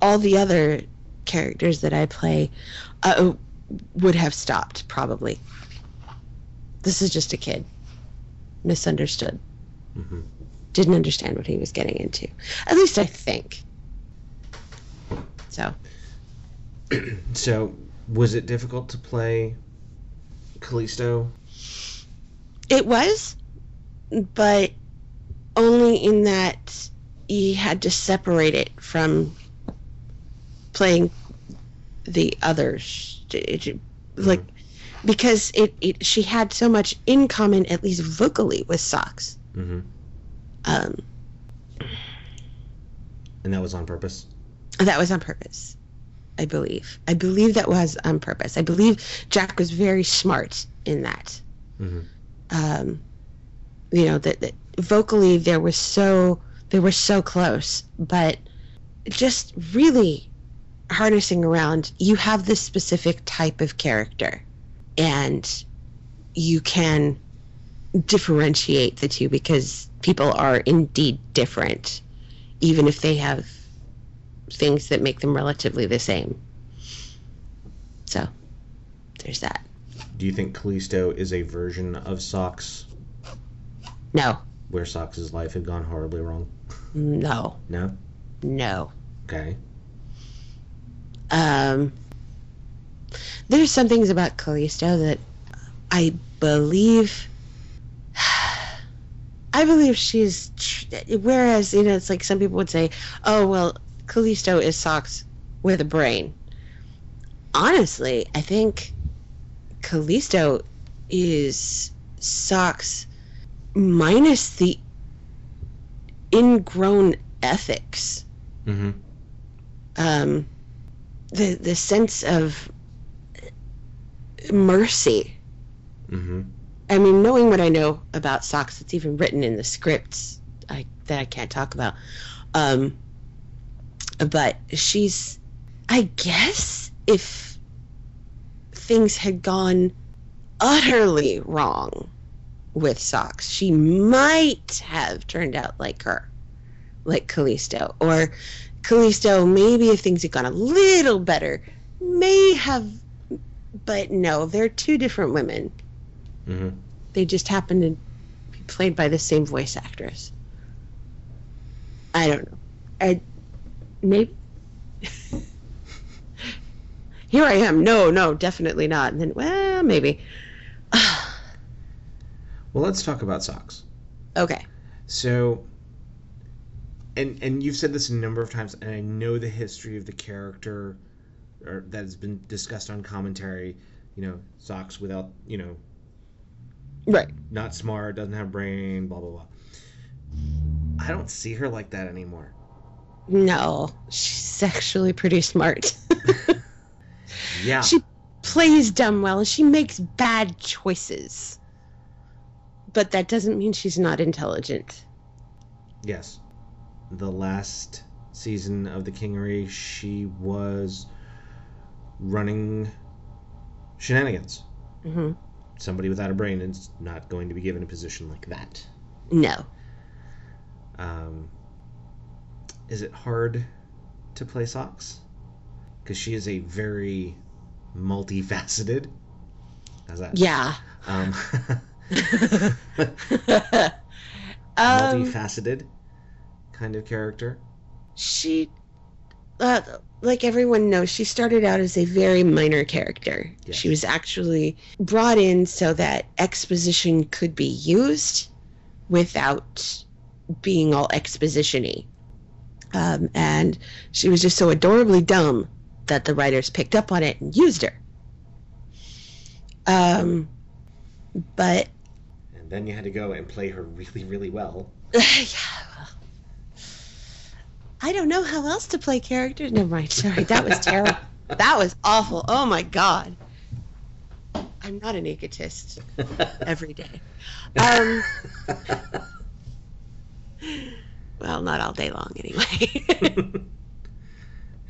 all the other characters that I play uh, would have stopped probably. This is just a kid, misunderstood, hmm didn't understand what he was getting into. At least I think. So So, was it difficult to play Callisto? it was, but only in that he had to separate it from playing the others. It- it- Like, because it, it she had so much in common, at least vocally, with Socks. hmm Um, And that was on purpose. that was on purpose, I believe. I believe that was on purpose. I believe Jack was very smart in that. hmm um, you know that, that vocally there was so they were so close but just really harnessing around you have this specific type of character and you can differentiate the two because people are indeed different even if they have things that make them relatively the same so there's that Do you think Callisto is a version of Socks no where Socks' life had gone horribly wrong? no No? no Okay. Um, there's some things about Callisto that I believe. I believe she's. Whereas, you know, it's like some people would say, oh, well, Callisto is Socks with a brain. Honestly, I think Callisto is Socks minus the ingrown ethics hmm um, the the sense of mercy. hmm I mean, knowing what I know about socks, it's even written in the scripts I, that I can't talk about. Um, but she's, I guess, if things had gone utterly wrong with socks, she might have turned out like her, like Callisto, or Callisto, maybe if things had gone a little better, may have, but no, they're two different women. hmm They just happen to be played by the same voice actress. I don't know. I maybe here I am. No, no, definitely not. And then, well, maybe. Well, let's talk about Socks. okay. So, and and you've said this a number of times, and I know the history of the character, or that has been discussed on commentary. You know, Socks without, you know, Right. not smart, doesn't have brain, blah blah blah. I don't see her like that anymore. No, she's actually pretty smart. Yeah. She plays dumb well. She makes bad choices. But that doesn't mean she's not intelligent. Yes. The last season of the Kingery, she was running shenanigans. hmm Somebody without a brain is not going to be given a position like that. No. Um, is it hard to play Socks? Because she is a very multifaceted. How's that? Yeah. Um, um, multifaceted kind of character. she, uh, like everyone knows, she started out as a very minor character. Yes. She was actually brought in so that exposition could be used without being all exposition-y. Um, and she was just so adorably dumb that the writers picked up on it and used her. Um, but And then you had to go and play her really, really well. yeah, I don't know how else to play characters. Never mind. Sorry, that was terrible. that was awful. Oh my god. I'm not an egotist every day. Um, well, not all day long anyway.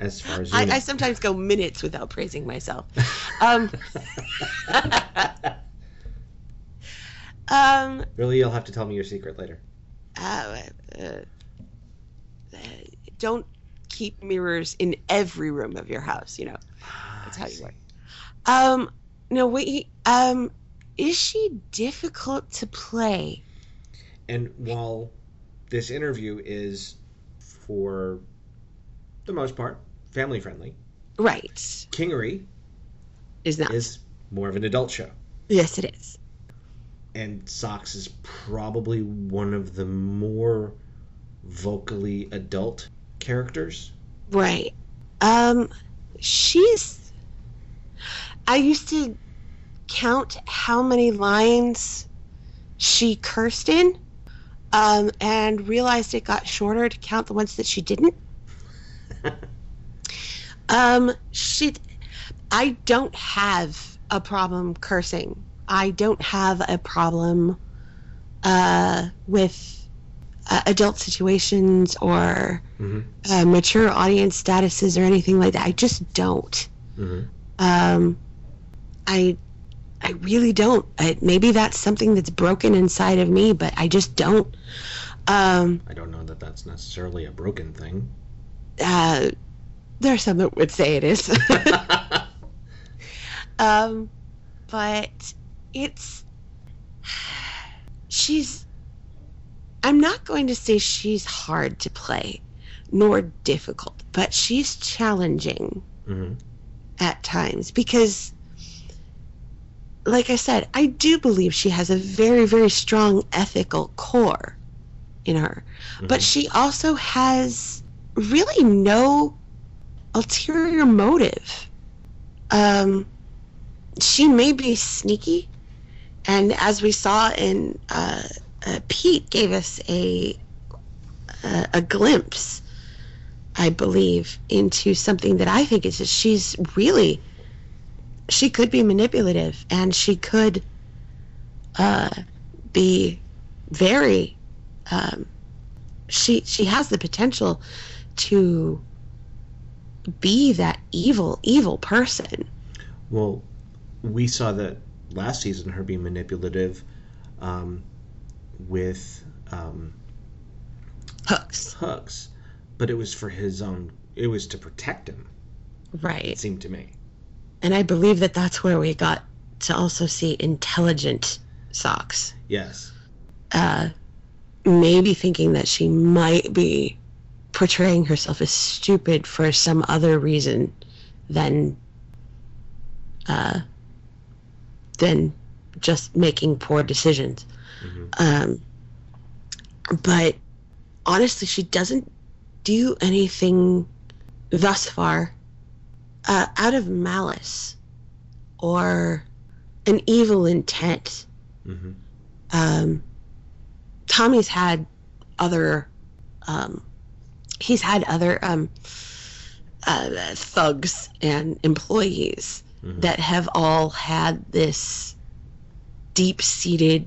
as far as you I, know. I sometimes go minutes without praising myself. Um, Um, Really, you'll have to tell me your secret later. uh, uh, don't keep mirrors in every room of your house. You know. That's how you work. Um, no, wait. Um, is she difficult to play? And while this interview is, for the most part, family friendly, Right. Kingery Is not. is more of an adult show. yes, it is. And Socks is probably one of the more vocally adult characters. Right. Um, she's. I used to count how many lines she cursed in, um, and realized it got shorter to count the ones that she didn't. Um, she. I don't have a problem cursing. I don't have a problem uh, with uh, adult situations or Mm-hmm. uh, mature audience statuses or anything like that. I just don't. Mm-hmm. Um, I, I really don't. I, maybe that's something that's broken inside of me, but I just don't. Um, I don't know that that's necessarily a broken thing. uh, there are some that would say it is. um, but it's she's. I'm not going to say she's hard to play, nor difficult, but she's challenging. hmm at times because like I said, I do believe she has a very, very strong ethical core in her. But she also has really no ulterior motive. Um, she may be sneaky, and as we saw in uh, uh, Pete gave us a a, a glimpse I believe, into something that I think is that she's really she could be manipulative and she could uh, be very um, she she has the potential to be that evil evil person. Well, we saw that last season, her being manipulative um, with um, Hooks. Hooks, but it was for his own. It was to protect him. Right. It seemed to me. And I believe that that's where we got to also see intelligent socks. Yes. uh, maybe thinking that she might be portraying herself as stupid for some other reason than uh, than just making poor decisions. Mhm. Um, but honestly, she doesn't do anything thus far uh, out of malice or an evil intent hmm um, Tommy's had other, um, he's had other um, uh, thugs and employees Mhm. that have all had this deep seated,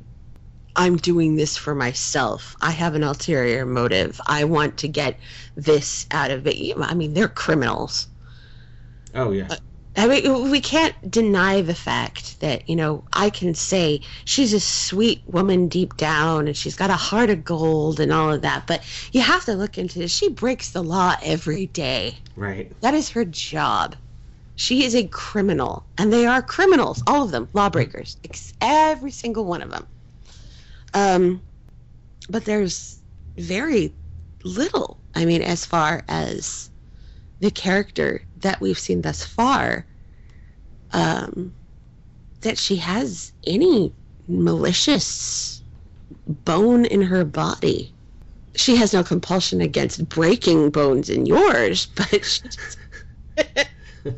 I'm doing this for myself. I have an ulterior motive. I want to get this out of it. I mean, they're criminals. Oh yeah. Uh, I mean, we can't deny the fact that, you know, I can say she's a sweet woman deep down and she's got a heart of gold and all of that, but you have to look into this. She breaks the law every day. right. That is her job. She is a criminal, and they are criminals, all of them, lawbreakers, every single one of them. Um, but there's very little, I mean, as far as the character that we've seen thus far, um, that she has any malicious bone in her body. She has no compulsion against breaking bones in yours, but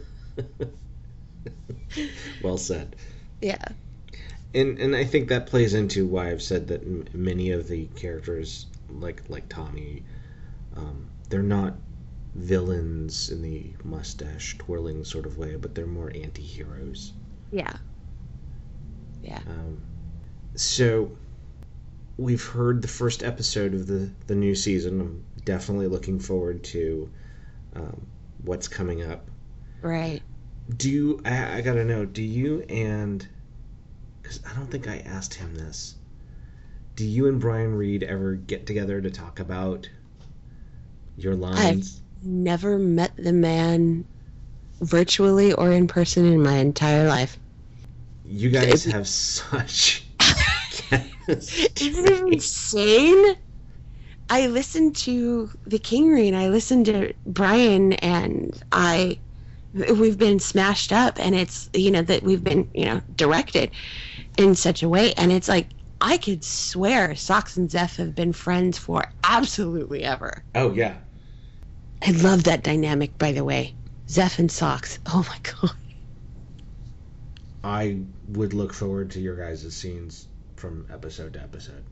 well said. yeah, And and I think that plays into why I've said that m- many of the characters, like like Tommy, um, they're not villains in the mustache twirling sort of way, but they're more anti-heroes. yeah, yeah. Um, so we've heard the first episode of the the new season. I'm definitely looking forward to um, what's coming up. Right. Do you, I, I gotta know? Do you and I don't think I asked him this. do you and Brian Reed ever get together to talk about your lines? I've Never met the man virtually or in person in my entire life. You guys have such. Isn't it insane? I listened to the Kingery and I listened to Brian and I we've been smashed up and it's you know that we've been you know directed in such a way and it's like I could swear Socks and Zeph have been friends for absolutely ever. oh yeah, I love that dynamic by the way. Zeph and Socks. Oh my god. I would look forward to your guys' scenes from episode to episode.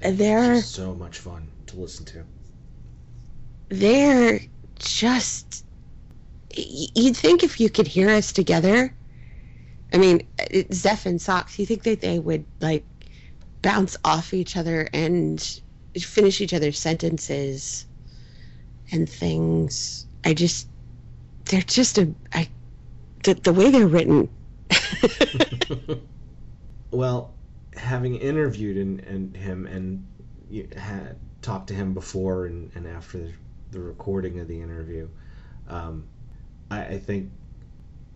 They're so much fun to listen to. they're just. You'd think if you could hear us together i mean zeph and socks you think that they would like bounce off each other and finish each other's sentences and things? I just they're just a i the, the way they're written. Well, having interviewed and, and him and you had talked to him before and, and after the, the recording of the interview, um, I, I think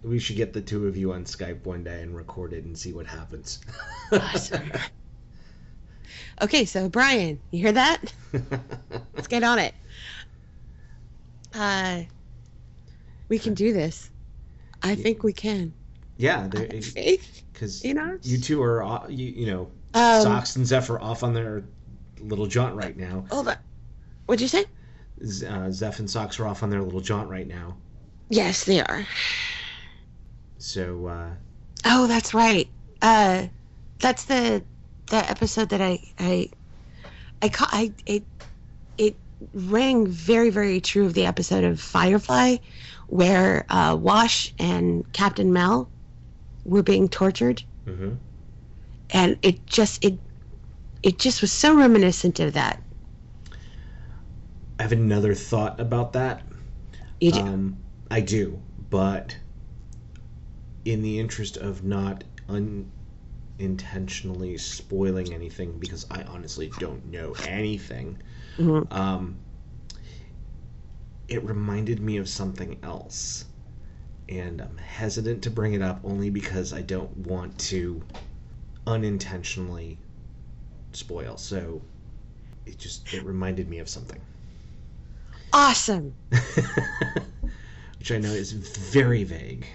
we should get the two of you on Skype one day and record it and see what happens. Awesome. okay so brian you hear that? Let's get on it. Uh we can do this. I think we can. Yeah, I have faith because you know? you two are you, you know um, Socks and Zeph are off on their little jaunt right now. hold on. What'd you say? Z- Uh, Zeph and Socks are off on their little jaunt right now. yes they are So uh, oh that's right uh that's the the episode that i i i ca- i it it rang very very true of the episode of firefly where uh wash and captain Mal were being tortured mhm. and it just it it just was so reminiscent of that I have another thought about that. you do, Um, I do, but in the interest of not unintentionally spoiling anything, because I honestly don't know anything, Mhm. um, it reminded me of something else. And I'm hesitant to bring it up only because I don't want to unintentionally spoil. So it just it reminded me of something. awesome which I know is very vague.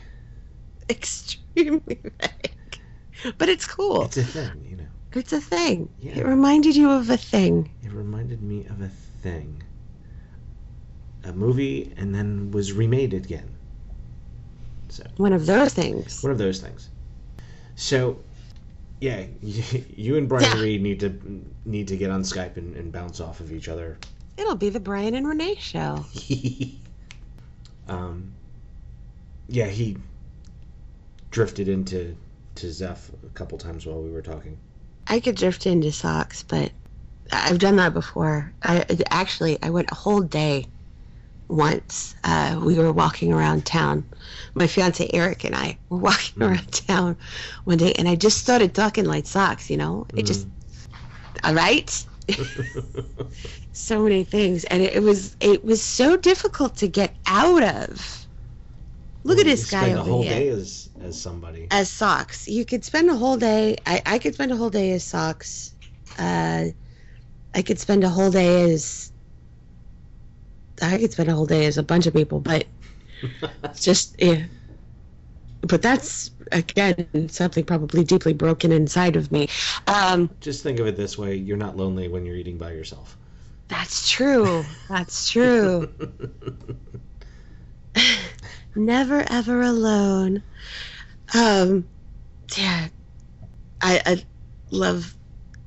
extremely vague but it's cool It's a thing, you know. it's a thing Yeah. it reminded you of a thing It reminded me of a thing. A movie and then was remade again. So, one of those things one of those things. So, yeah, you and Brian Yeah. Reed need to need to get on Skype and, and bounce off of each other. it'll be the brian and renee show um, yeah, he drifted into to Zeph a couple times while we were talking. i could drift into socks but i've done that before. I actually i went a whole day once uh, we were walking around town. My fiance eric and i were walking Mm. around town one day and i just started talking like socks you know? It just all right? So many things and it, it was it was so difficult to get out of look at this guy over here. spend a whole day as as somebody. as socks you could spend a whole day i, I could spend a whole day as socks uh, i could spend a whole day as i could spend a whole day as a bunch of people but just yeah. but that's again something probably deeply broken inside of me um, Just think of it this way: you're not lonely when you're eating by yourself. that's true that's true never ever alone. Um yeah. I i love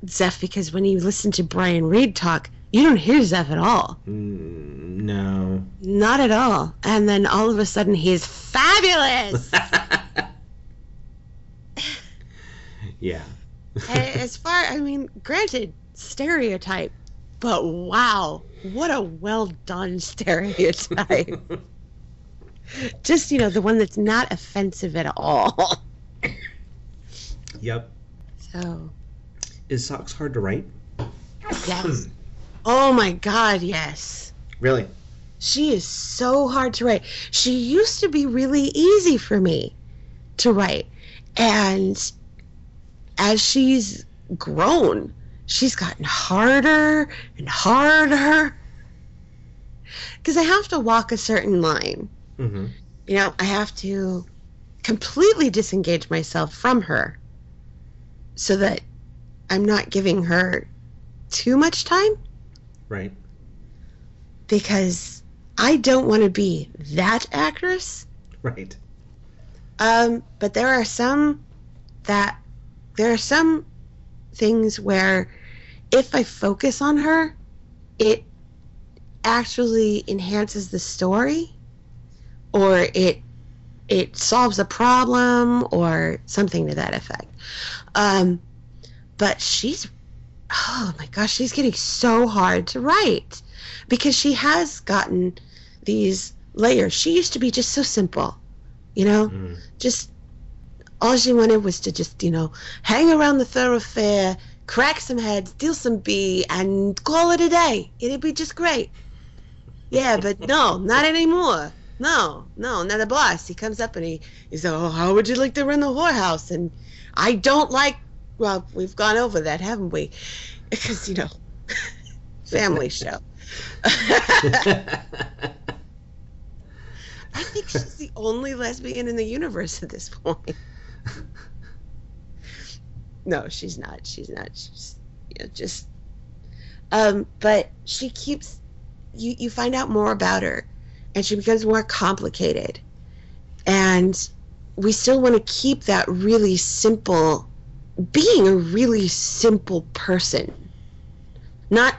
zeph because when you listen to brian reed talk you don't hear zeph at all. Mm, no. not at all. And then all of a sudden he's fabulous! Yeah. As far i mean granted stereotype but wow what a well done stereotype just you know the one that's not offensive at all yep. so Is socks hard to write? Yes. oh my God, yes. Really? She is so hard to write. She used to be really easy for me to write. And as she's grown, she's gotten harder and harder. Because I have to walk a certain line. Mm-hmm. You know, I have to completely disengage myself from her so that I'm not giving her too much time Right. because I don't want to be that actress. Right. Um, but there are some that there are some things where if I focus on her, it actually enhances the story or it it solves a problem or something to that effect. Um, but she's oh my gosh, she's getting so hard to write because she has gotten these layers. She used to be just so simple, you know, Mm. just all she wanted was to just, you know, hang around the thoroughfare, crack some heads, steal some bee, and call it a day. It'd be just great. Yeah, but no, not anymore. No, no, not the boss. He comes up and he, he says, Oh, how would you like to run the whorehouse? And I don't like, well, we've gone over that, haven't we? Because, you know, family show. I think she's the only lesbian in the universe at this point. no, she's not. She's not. She's you know, just. Um, but she keeps. You you find out more about her, and she becomes more complicated, and we still want to keep that really simple, being a really simple person, not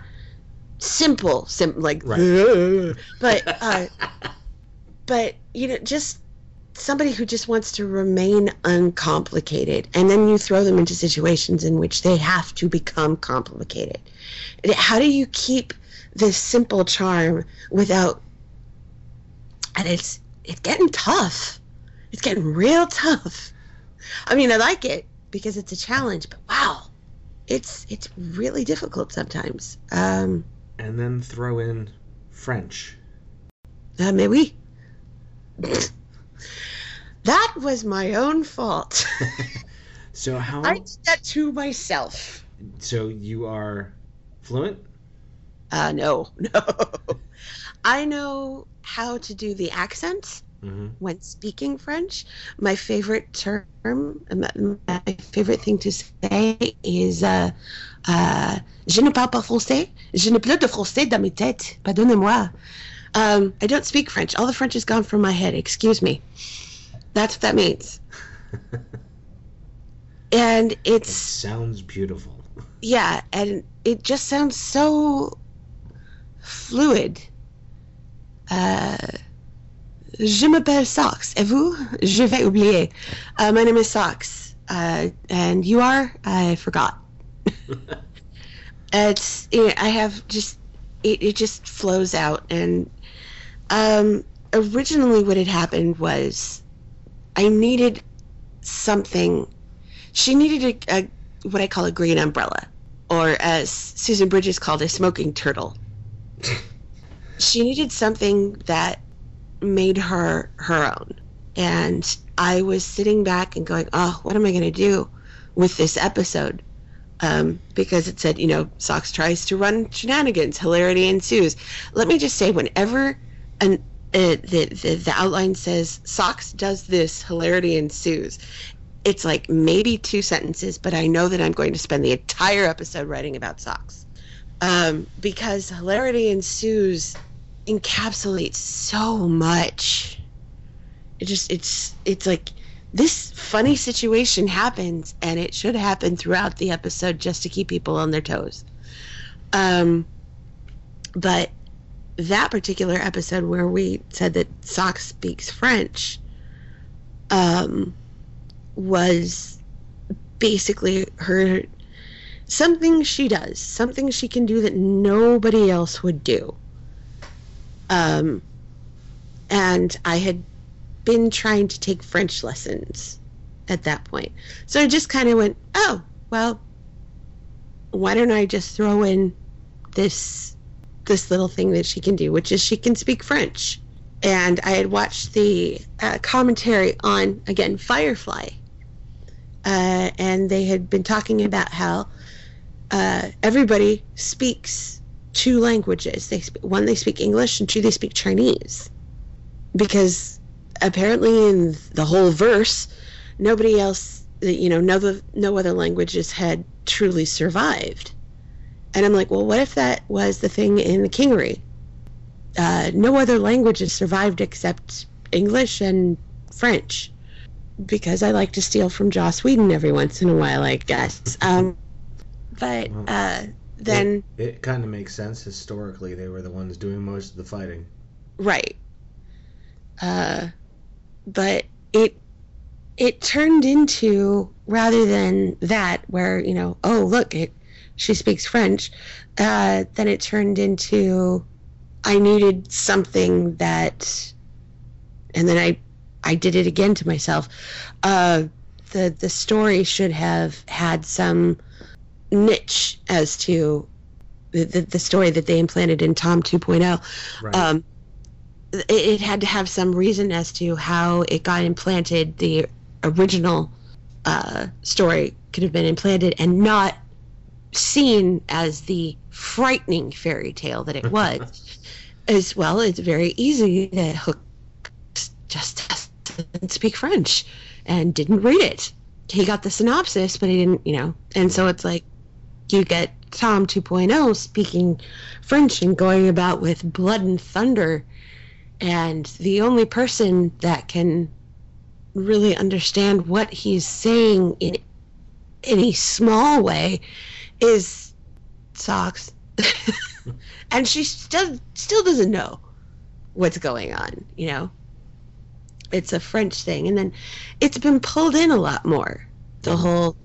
simple, sim like Right. but uh, but you know just somebody who just wants to remain uncomplicated. And then you throw them into situations in which they have to become complicated. How do you keep this simple charm without and it's it's getting tough it's getting real tough i mean i like it because it's a challenge but wow it's it's really difficult sometimes um and then throw in French. Uh, mais oui. that was my own fault. So how? I did that to myself. So you are fluent? Uh, no, no. I know how to do the accent Mm-hmm. when speaking French. My favorite term, my, favorite thing to say is uh, uh, Je ne parle pas français. Je ne plus de français dans mes têtes. Pardonnez-moi. Um, I don't speak French. All the French is gone from my head. Excuse me. That's what that means. And It sounds beautiful. yeah, and it just sounds so fluid. Uh, je m'appelle Socks. Et vous? Je vais oublier. Uh, my name is Socks. Uh, and you are? I forgot. it's it, I have just it, it just flows out and um originally what had happened was I needed something she needed a, a what I call a green umbrella or as Susan Bridges called a smoking turtle. she needed something that made her her own. And I was sitting back and going, "Oh, what am I going to do with this episode?" Um, because it said, you know, Socks tries to run shenanigans, hilarity ensues. Let me just say, whenever an uh, the, the the outline says Socks does this, hilarity ensues, it's like maybe two sentences, but I know that I'm going to spend the entire episode writing about Socks, um, because hilarity ensues encapsulates so much. It just it's it's like this funny situation happens and it should happen throughout the episode just to keep people on their toes. Um but that particular episode where we said that Socks speaks French um was basically her something she does, something she can do that nobody else would do. Um, and I had been trying to take French lessons at that point. So I just kind of went, oh, well, why don't I just throw in this this little thing that she can do, which is she can speak French. And I had watched the uh, commentary on again Firefly, uh, and they had been talking about how uh, everybody speaks two languages. They sp- one they speak English, and two they speak Chinese, because apparently in the whole verse, nobody else, you know, no no other languages had truly survived. And I'm like, well, what if that was the thing in the Kingery? Uh, no other languages survived except English and French, because I like to steal from Joss Whedon every once in a while, I guess. Um, but uh, then, It, it kind of makes sense historically. They were the ones doing most of the fighting. right. Uh, but it it turned into rather than that where you know oh look it she speaks french uh, then it turned into i needed something that and then i i did it again to myself uh, the the story should have had some niche as to the, the, the story that they implanted in tom 2.0 Right. um, it, it had to have some reason as to how it got implanted. The original uh, story could have been implanted and not seen as the frightening fairy tale that it was. as well, it's very easy that Hook just doesn't speak French and didn't read it. He got the synopsis, but he didn't, you know. And so it's like you get Tom 2.0 speaking French and going about with blood and thunder and the only person that can really understand what he's saying in any small way is Socks. and she still still doesn't know what's going on, you know. It's a French thing and then it's been pulled in a lot more. The whole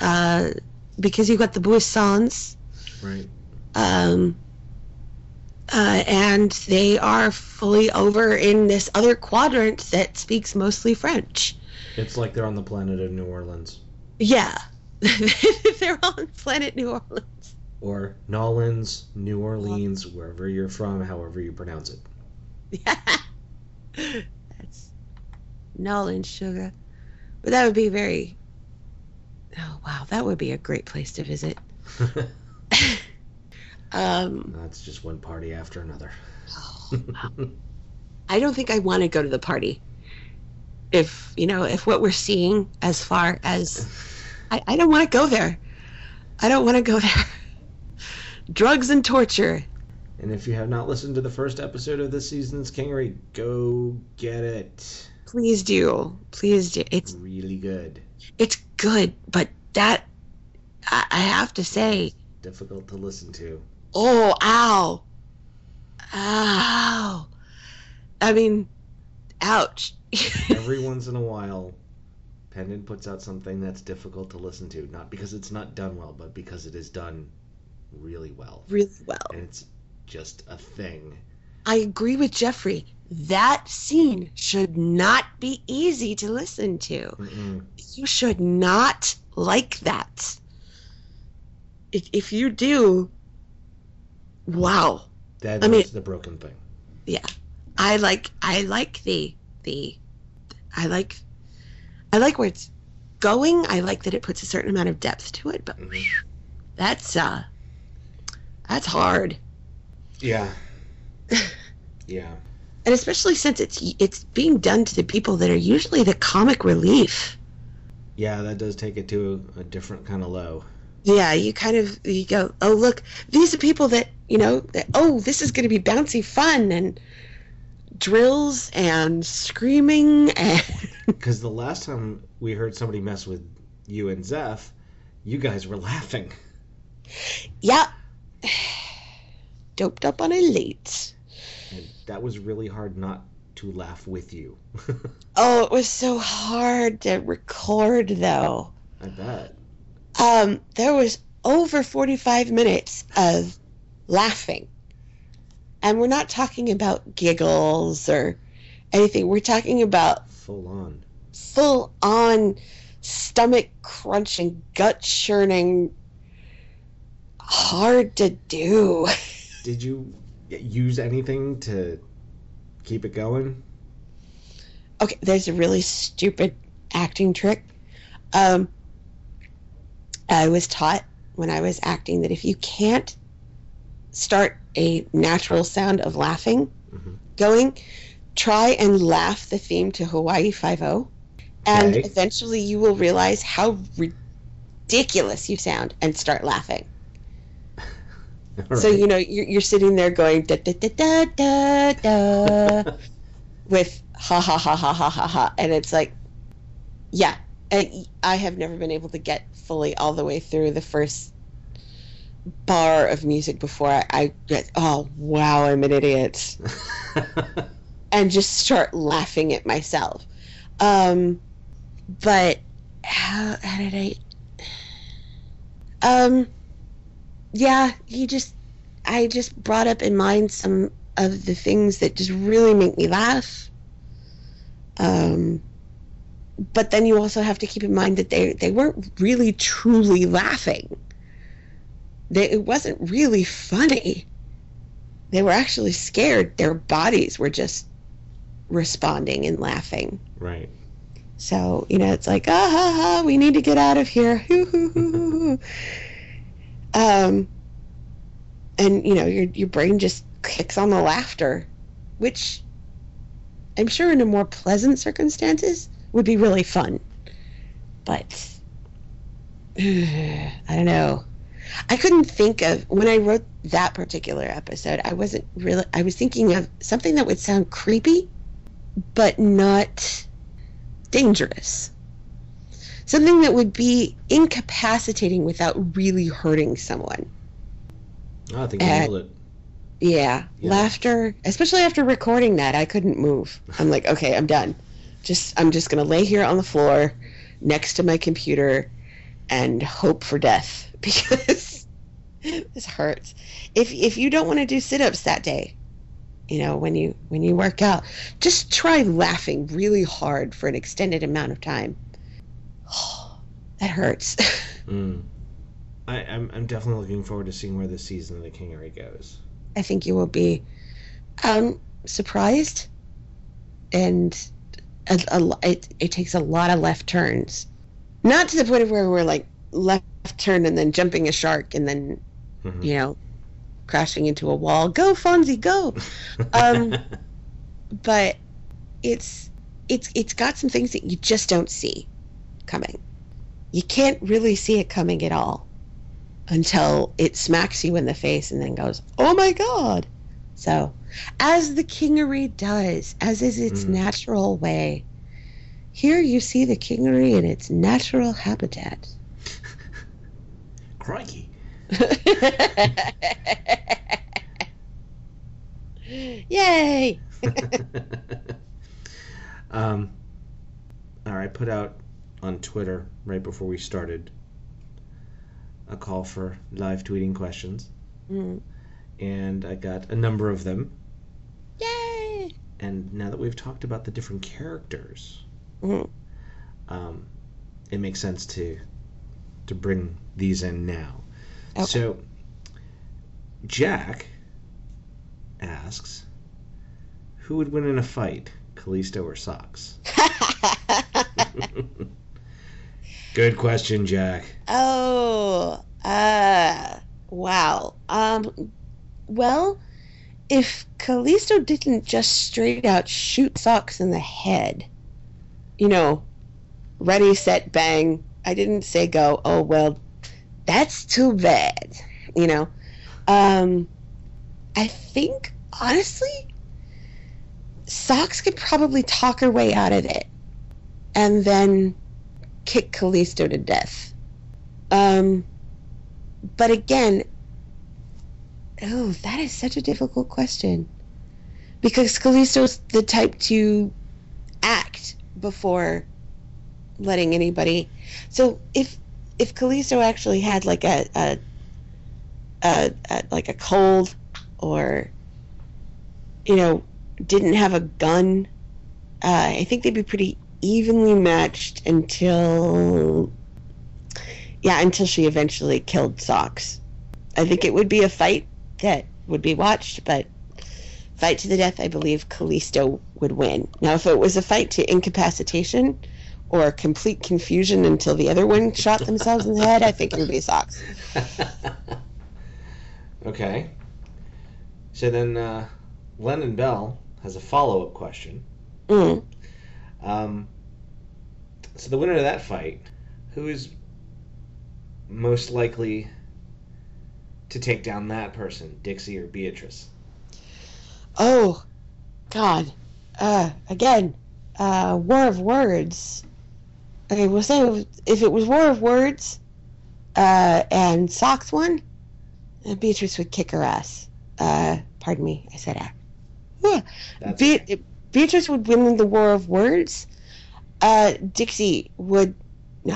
uh because you've got the Buissons right. um, uh, and they are fully over in this other quadrant that speaks mostly French. It's like they're on the planet of New Orleans. Yeah, they're on planet New Orleans. Or Nolans, New Orleans, wherever you're from, however you pronounce it. Yeah, that's Nolan sugar, but that would be very. Oh wow, that would be a great place to visit. Um, That's just one party after another. I don't think I want to go to the party. If you know, if what we're seeing as far as I, I don't want to go there. I don't want to go there. Drugs and torture. And if you have not listened to the first episode of this season's Kingery, go get it. Please do. Please do. It's Really good. it's good, but that I, I have to say, Difficult to listen to. oh, ow, ow. I mean, ouch. Every once in a while, Pendant puts out something that's difficult to listen to. Not because it's not done well, but because it is done really well. really well. And it's just a thing. I agree with Jeffrey. That scene should not be easy to listen to. Mm-mm. You should not like that. If, if you do, wow. That I mean- the broken thing. Yeah, I like I like the the I like I like where it's going. I like that it puts a certain amount of depth to it, but Mhm. that's uh that's hard. Yeah. yeah. And especially since it's it's being done to the people that are usually the comic relief. Yeah, that does take it to a, a different kind of low. Yeah, you kind of you go, oh look, these are people that you know. That, oh, this is going to be bouncy fun and drills and screaming and Because the last time we heard somebody mess with you and Zeph, you guys were laughing. yeah, doped up on a late. That was really hard not to laugh with you. Oh, it was so hard to record though. I bet. Um, there was over forty-five minutes of laughing, and we're not talking about giggles or anything. We're talking about Full on. full on stomach crunching, gut churning, hard to do. Did you use anything to keep it going? Okay, there's a really stupid acting trick. Um, I was taught when I was acting that if you can't start a natural sound of laughing Mhm. going, try and laugh the theme to Hawaii Five O, and Okay. eventually you will realize how ridiculous you sound and start laughing. All So you know you're, you're sitting there going da da da da da da with ha ha ha ha ha ha ha, and it's like, yeah. And I have never been able to get fully all the way through the first bar of music before I, I get oh wow I'm an idiot and just start laughing at myself. Um, but how, how did I? Um, yeah, he just, I just brought up in mind some of the things that just really make me laugh. Um, but then you also have to keep in mind that they they weren't really truly laughing. They, it wasn't really funny. They were actually scared. Their bodies were just responding and laughing. right. So, you know, it's like, ah, ha, ha, we need to get out of here. Hoo, hoo, hoo, hoo, hoo. Um, and, you know, your, your brain just kicks on the laughter, which I'm sure in more pleasant circumstances would be really fun. But, I don't know. I couldn't think of, when I wrote that particular episode, I wasn't really, I was thinking of something that would sound creepy, but not dangerous. Something that would be incapacitating without really hurting someone. Oh, I think you Uh, nailed it. Yeah, Yeah. laughter, especially after recording that, I couldn't move. I'm like, okay, I'm done. Just I'm just going to lay here on the floor next to my computer and hope for death because this hurts. If if you don't want to do sit-ups that day, you know, when you when you work out, just try laughing really hard for an extended amount of time. that hurts. Mm. I, I'm, I'm definitely looking forward to seeing where this season of the Kingery goes. I think you will be um, surprised, and a, a, it, it takes a lot of left turns. Not to the point of where we're like left turn and then jumping a shark and then Mhm. you know crashing into a wall. Go Fonzie, go! Um, but it's it's it's got some things that you just don't see coming. You can't really see it coming at all until it smacks you in the face and then goes, "Oh my god!" So, as the kingery does, as is its Mm. natural way, here you see the kingery in its natural habitat. Crikey. Yay! um, all right, put out on Twitter right before we started a call for live tweeting questions, Mm. and I got a number of them. Yay! And now that we've talked about the different characters, Mhm. um, it makes sense to to bring these in now. Okay. So, Jack asks, "Who would win in a fight, Callisto or Socks?" Good question, Jack. oh, uh, wow. Um, well, if Callisto didn't just straight out shoot Socks in the head, you know, ready, set, bang, I didn't say go, oh, well, that's too bad, you know. Um, I think, honestly, Socks could probably talk her way out of it and then kick Callisto to death. Um, but again, oh, that is such a difficult question because Callisto's the type to act before letting anybody. So if if Callisto actually had like a a, a, a like a cold or you know didn't have a gun, uh, I think they'd be pretty evenly matched until yeah until she eventually killed Socks. I think it would be a fight that would be watched, but fight to the death, I believe Callisto would win. Now, if it was a fight to incapacitation or complete confusion until the other one shot themselves in the head, I think it would be Socks. okay. So then, uh, Lennon Bell has a follow up question. Mm. Um, so the winner of that fight, who is most likely to take down that person, Dixie or Beatrice? Oh, God. Uh, again, uh, War of Words. Okay, we'll say if it was War of Words, uh, and Socks won, uh, Beatrice would kick her ass. Uh, pardon me, I said that. Be- Beatrice would win the War of Words. Uh, Dixie would,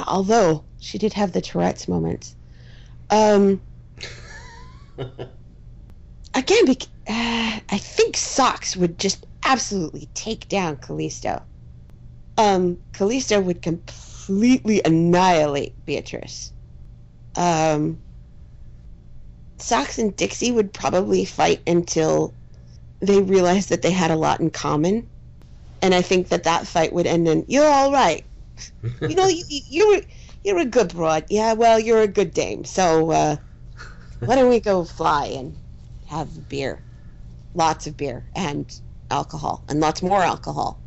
although she did have the Tourette's moments. Um, again, bec- uh, I think Socks would just absolutely take down Callisto. Um, Callisto would completely annihilate Beatrice. Um, Socks and Dixie would probably fight until they realized that they had a lot in common. And I think that that fight would end in, you're all right. You know, you, you- you're, you're a good broad. Yeah, well, you're a good dame. So, uh, why don't we go fly and have beer? Lots of beer and alcohol and lots more alcohol.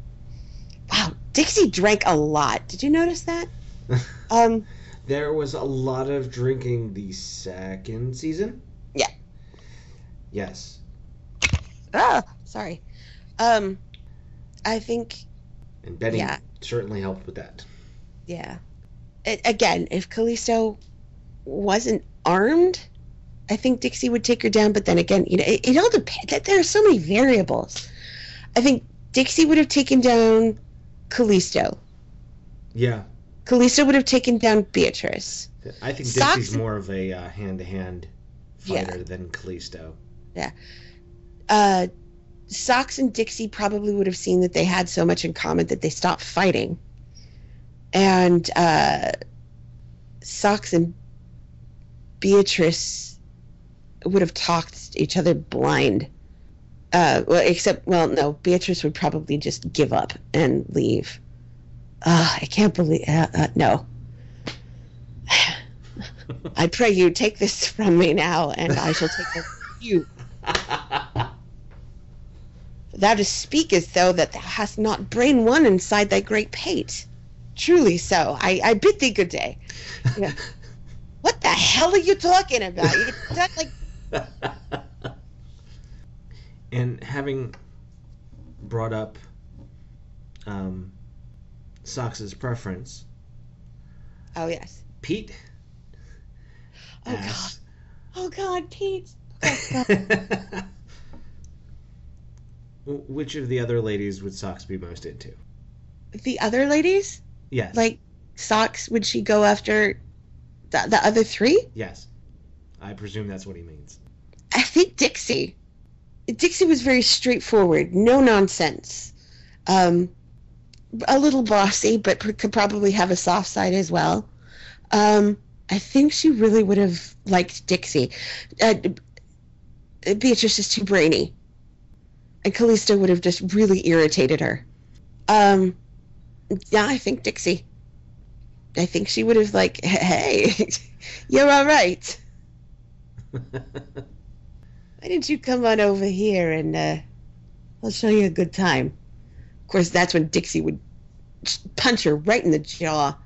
Wow, Dixie drank a lot. Did you notice that? Um, there was a lot of drinking the second season. Yeah. Yes. Ah, sorry. Um, I think, And Benny Yeah. certainly helped with that. yeah. A- again, if Callisto wasn't armed, I think Dixie would take her down. But then again, you know, it, it all depends. There are so many variables. I think Dixie would have taken down Callisto. Yeah. Callisto would have taken down Beatrice. I think Socks- Dixie's more of a uh, hand-to-hand Yeah. fighter than Callisto. Uh, Socks and Dixie probably would have seen that they had so much in common that they stopped fighting. And uh, Socks and Beatrice would have talked each other blind. Uh, well, except, well, no, Beatrice would probably just give up and leave. Uh, I can't believe, uh, uh, no. I pray you take this from me now, and I shall take it from you. Thou dost speak as though that thou hast not brain one inside thy great pate. Truly so. I, I bid thee good day. Yeah. What the hell are you talking about? You like and having brought up um, Socks's preference, Oh yes. Pete Oh god. Oh god, Pete. which of the other ladies would Socks be most into? The other ladies? Yes. Like socks, would she go after the, the other three? yes. I presume that's what he means. I think Dixie. Dixie was very straightforward, no nonsense. Um, a little bossy, but pr- could probably have a soft side as well. Um, I think she really would have liked Dixie. Uh, Beatrice is too brainy, and Callisto would have just really irritated her. Um, yeah, I think Dixie. I think she would have like, hey, you're all right. Why didn't you come on over here and uh, I'll show you a good time? Of course, that's when Dixie would punch her right in the jaw.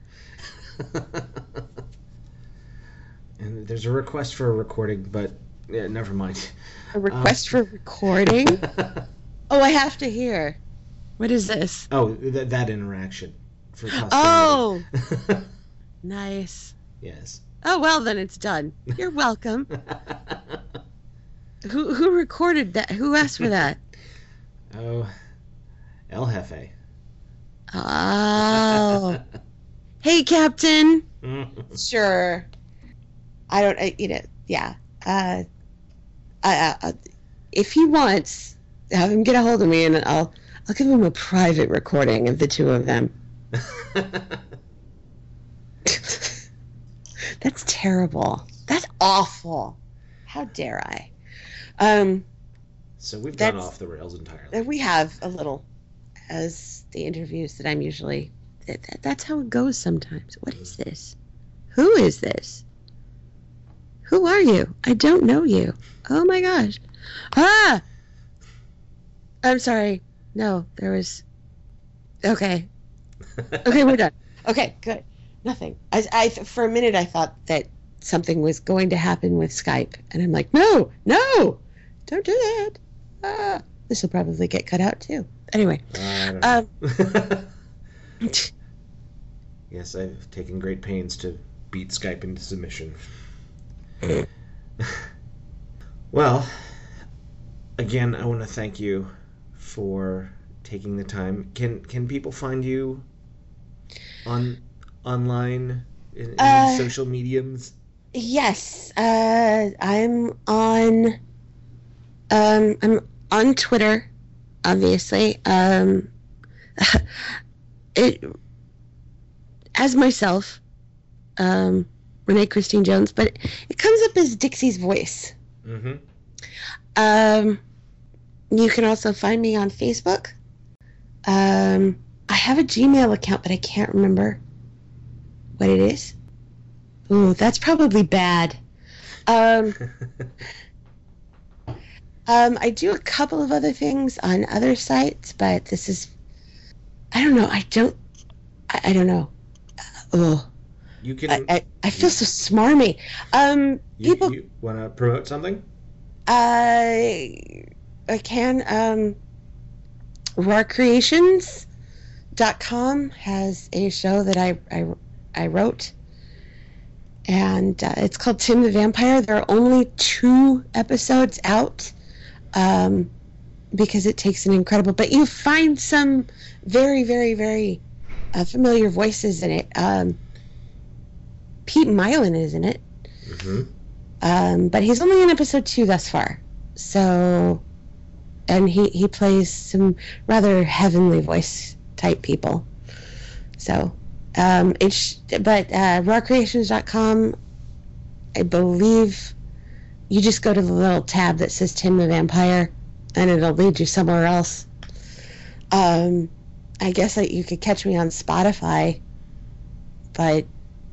and there's a request for a recording, but yeah, never mind. A request for recording? Oh, I have to hear. What is this? oh, th- that interaction for posterity. Oh, nice. yes. Oh well, then it's done. You're welcome. Who who recorded that? Who asked for that? oh, El Jefe. Oh, hey, Captain. Sure. I don't. I, you know. Yeah. Uh, I, uh, if he wants, have him get a hold of me, and I'll I'll give him a private recording of the two of them. That's terrible. That's awful. How dare I? Um, So we've gone off the rails entirely. we have a little, as the interviews that I'm usually. That, that- that's how it goes sometimes. What is this? Who is this? Who are you? I don't know you. Oh my gosh. Ah! I'm sorry. No, there was. Okay. Okay, we're done. Okay, good. Nothing. I, I, for a minute, I thought that something was going to happen with Skype, and I'm like, no, no, don't do that. Ah, this will probably get cut out too. Anyway, um, yes, I've taken great pains to beat Skype into submission. well, again, I want to thank you for taking the time. Can can people find you on online in, in Uh, social mediums? yes, uh, I'm on. Um, I'm on Twitter, obviously. Um, it as myself, um, Renee Christine Jones, but it comes up as Dixie's voice. Mm-hmm. Um, you can also find me on Facebook. Um, I have a Gmail account, but I can't remember what it is. Ooh, that's probably bad. Um, um, I do a couple of other things on other sites, but this is, I don't know. I don't, I, I don't know. Oh, You can. I, I, I feel so smarmy. Um, you, people, you want to promote something? I I can. Um, RareCreations.com has a show that I, I, I wrote, and uh, it's called Tim the Vampire. There are only two episodes out um, because it takes an incredible, but you find some very, very, very uh, familiar voices in it. Um, Pete Mylan is in it. Mm-hmm. Um, but he's only in episode two thus far. So, and he, he plays some rather heavenly voice type people. So, um, it's, but, uh, rawcreations.com, I believe you just go to the little tab that says Tim the Vampire and it'll lead you somewhere else. Um, I guess that you could catch me on Spotify, but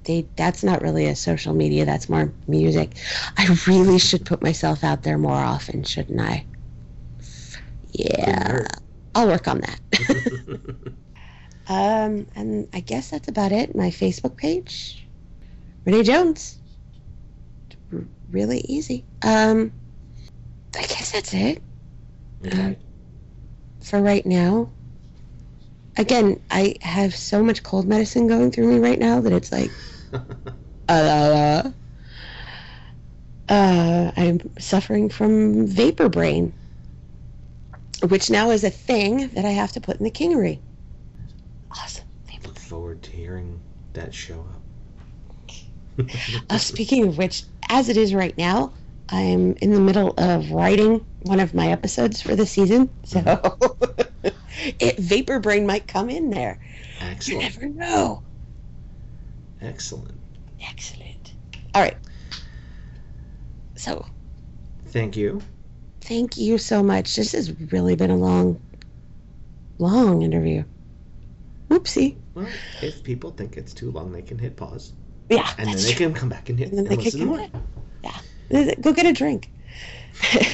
they, that's not really a social media. That's more music. I really should put myself out there more often, shouldn't I? Yeah. I'll work on that. um, and I guess that's about it. My Facebook page, Renee Jones. R- really easy. Um, I guess that's it okay. for right now. Again, I have so much cold medicine going through me right now that it's like uh, uh, I'm suffering from vapor brain, which now is a thing that I have to put in the kingery. Awesome. Vapor Look forward to hearing that show up. Uh, speaking of which, as it is right now, I'm in the middle of writing one of my episodes for the season, so it vapor brain might come in there. You Excellent. never know. Excellent. Excellent. All right. So, Thank you. thank you so much. This has really been a long, long interview. Oopsie. Well, if people think it's too long, they can hit pause, Yeah, and then they true. can come back and hit And then and they can listen come more. back. Yeah. Go get a drink.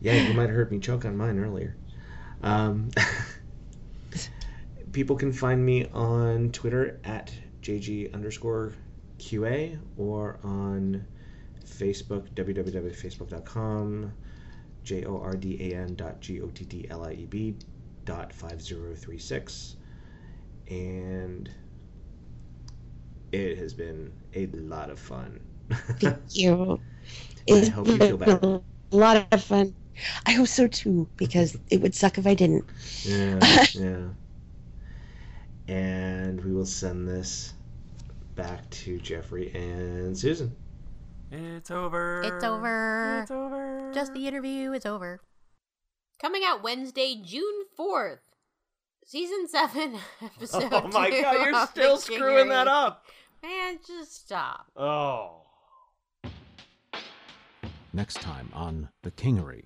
Yeah, you might have heard me choke on mine earlier. Um, people can find me on Twitter at JG underscore QA or on Facebook, www.facebook.com, J O R D A N dot G O T T L I E B dot 5036. And it has been a lot of fun. Thank you. I It's hope you feel better. A lot of fun. I hope so too, because it would suck if I didn't. Yeah, yeah. And we will send this back to Jeffrey and Susan. It's over. It's over. It's over. Just the interview is over. Coming out Wednesday, June 4th. Season 7, episode Oh my two god, you're still screwing that up. Man, just stop. Oh. Next time on The Kingery.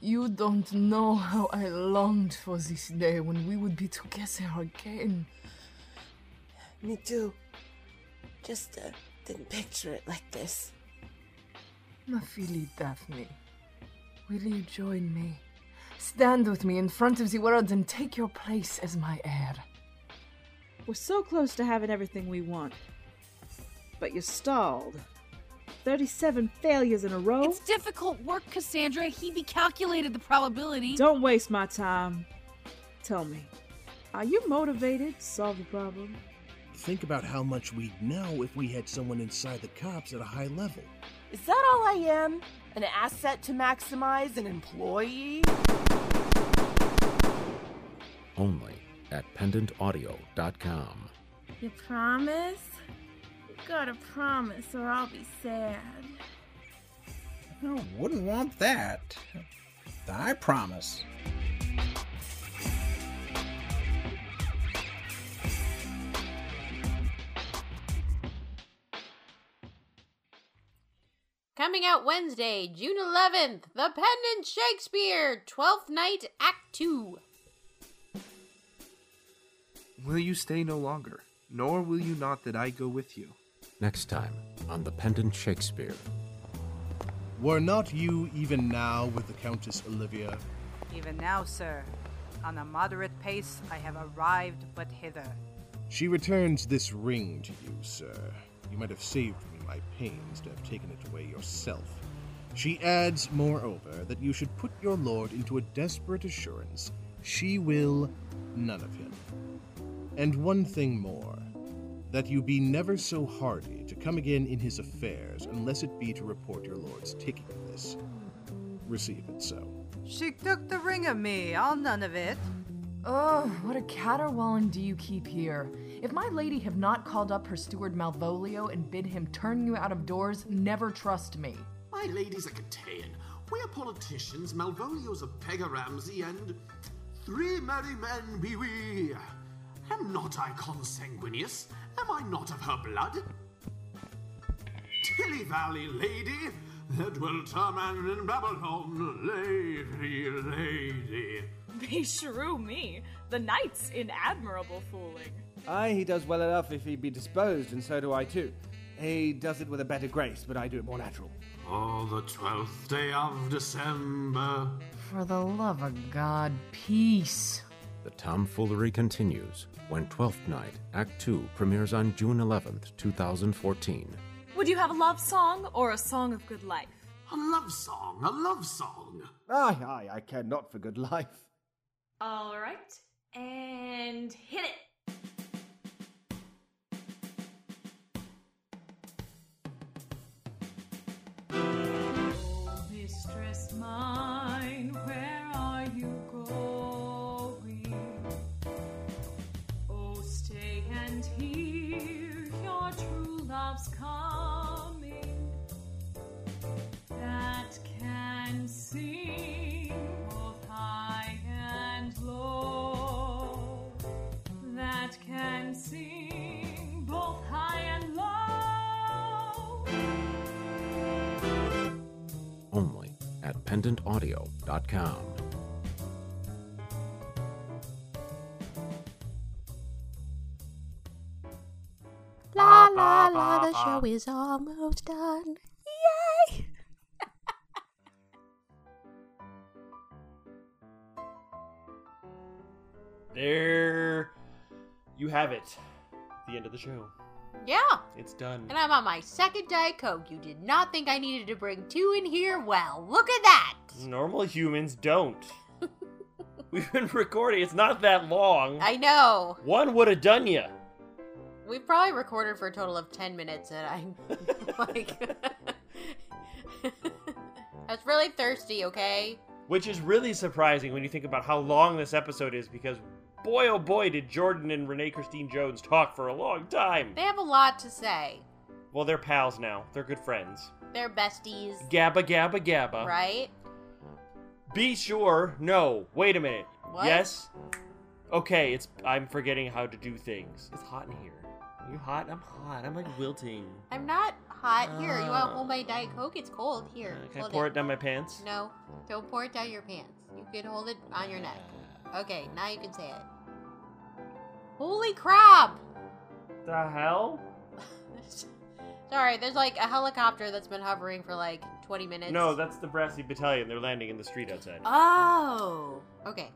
You don't know how I longed for this day when we would be together again. Me too. Just uh, didn't picture it like this. Mafili Daphne, will you join me? Stand with me in front of the world and take your place as my heir. We're so close to having everything we want. But you stalled. 37 failures in a row? It's difficult work, Cassandra. He calculated the probability. Don't waste my time. Tell me, are you motivated to solve the problem? Think about how much we'd know if we had someone inside the cops at a high level. Is that all I am? An asset to maximize an employee? Only at pendantaudio.com. You promise? You gotta promise or I'll be sad. I wouldn't want that. I promise. Coming out Wednesday, June 11th, The Pendant Shakespeare, 12th Night, Act 2. Will you stay no longer? Nor will you not that I go with you. Next time on The Pendant Shakespeare. Were not you even now with the Countess Olivia? Even now, sir. On a moderate pace, I have arrived but hither. She returns this ring to you, sir. You might have saved me my pains to have taken it away yourself. She adds, moreover, that you should put your lord into a desperate assurance she will none of him. And one thing more that you be never so hardy to come again in his affairs unless it be to report your lord's taking of this. Receive it so. She took the ring of me, I'll none of it. Oh, what a caterwauling do you keep here? If my lady have not called up her steward Malvolio and bid him turn you out of doors, never trust me. My lady's a Cataian. We are politicians, Malvolio's a Peg-a-Ramsey, and three merry men be we. Am not I consanguineous? Am I not of her blood? Tilly Valley lady, there dwelt a man in Babylon, lady, lady. Beshrew me, the knight's in admirable fooling. Aye, he does well enough if he be disposed, and so do I too. He does it with a better grace, but I do it more natural. Oh, the twelfth day of December. For the love of God, peace. The tomfoolery continues when Twelfth Night, Act 2 premieres on June 11th, 2014. Would you have a love song or a song of good life? A love song, a love song. Aye, aye, I care not for good life. All right, and hit it. Oh, mistress mine, where are you going? And hear your true love's coming. That can sing both high and low. That can sing both high and low. Only at pendantaudio.com. La la la, the show is almost done. Yay! There you have it. The end of the show. Yeah. It's done. And I'm on my second Diet Coke. You did not think I needed to bring two in here? Well, look at that. Normal humans don't. We've been recording. It's not that long. I know. One would have done ya. We've probably recorded for a total of 10 minutes, and I'm like. I was really thirsty, okay? Which is really surprising when you think about how long this episode is because boy oh boy did Jordan and Renee Christine Jones talk for a long time. They have a lot to say. Well, they're pals now. They're good friends. They're besties. Gabba gabba gabba. Right? Be sure. No. Wait a minute. What? Yes. Okay, it's I'm forgetting how to do things. It's hot in here. You hot? I'm hot. I'm like wilting. I'm not hot. Here, you want hold my Diet Coke? It's cold. Here, uh, Can I pour it down my pants? No, don't pour it down your pants. You can hold it on your neck. Okay, now you can say it. Holy crap! The hell? Sorry, there's like a helicopter that's been hovering for like 20 minutes. No, that's the Brassy Battalion. They're landing in the street outside. Oh! Okay.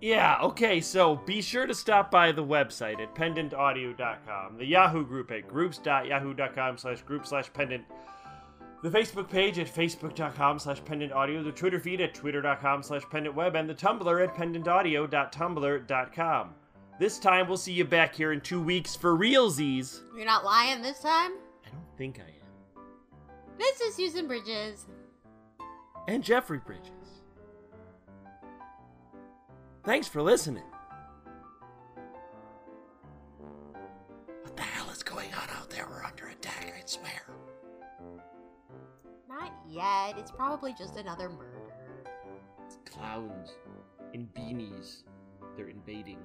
Yeah, okay, so be sure to stop by the website at pendantaudio.com, the Yahoo group at groups.yahoo.com slash group slash pendant, the Facebook page at facebook.com slash pendantaudio, the Twitter feed at twitter.com slash pendantweb, and the Tumblr at pendantaudio.tumblr.com. This time we'll see you back here in two weeks for realsies. You're not lying this time? I don't think I am. This is Susan Bridges. And Jeffrey Bridges. Thanks for listening. What the hell is going on out there? We're under attack, I swear. Not yet. It's probably just another murder. Clowns in beanies. They're invading.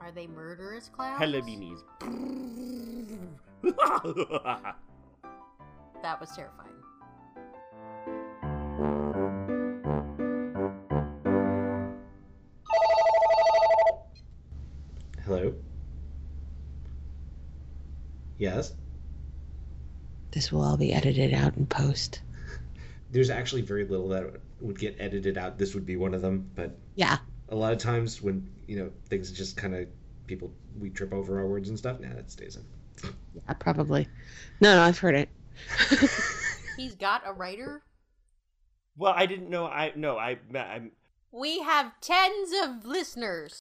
Are they murderous clowns? Hella beanies. That was terrifying. Hello? Yes? This will all be edited out in post. There's actually very little that would get edited out. This would be one of them, but Yeah. a lot of times when, you know, things just kind of people we trip over our words and stuff, nah, that stays in. Yeah, probably. No, no, I've heard it. He's got a writer? well, I didn't know. I no. I. I'm. We have tens of listeners.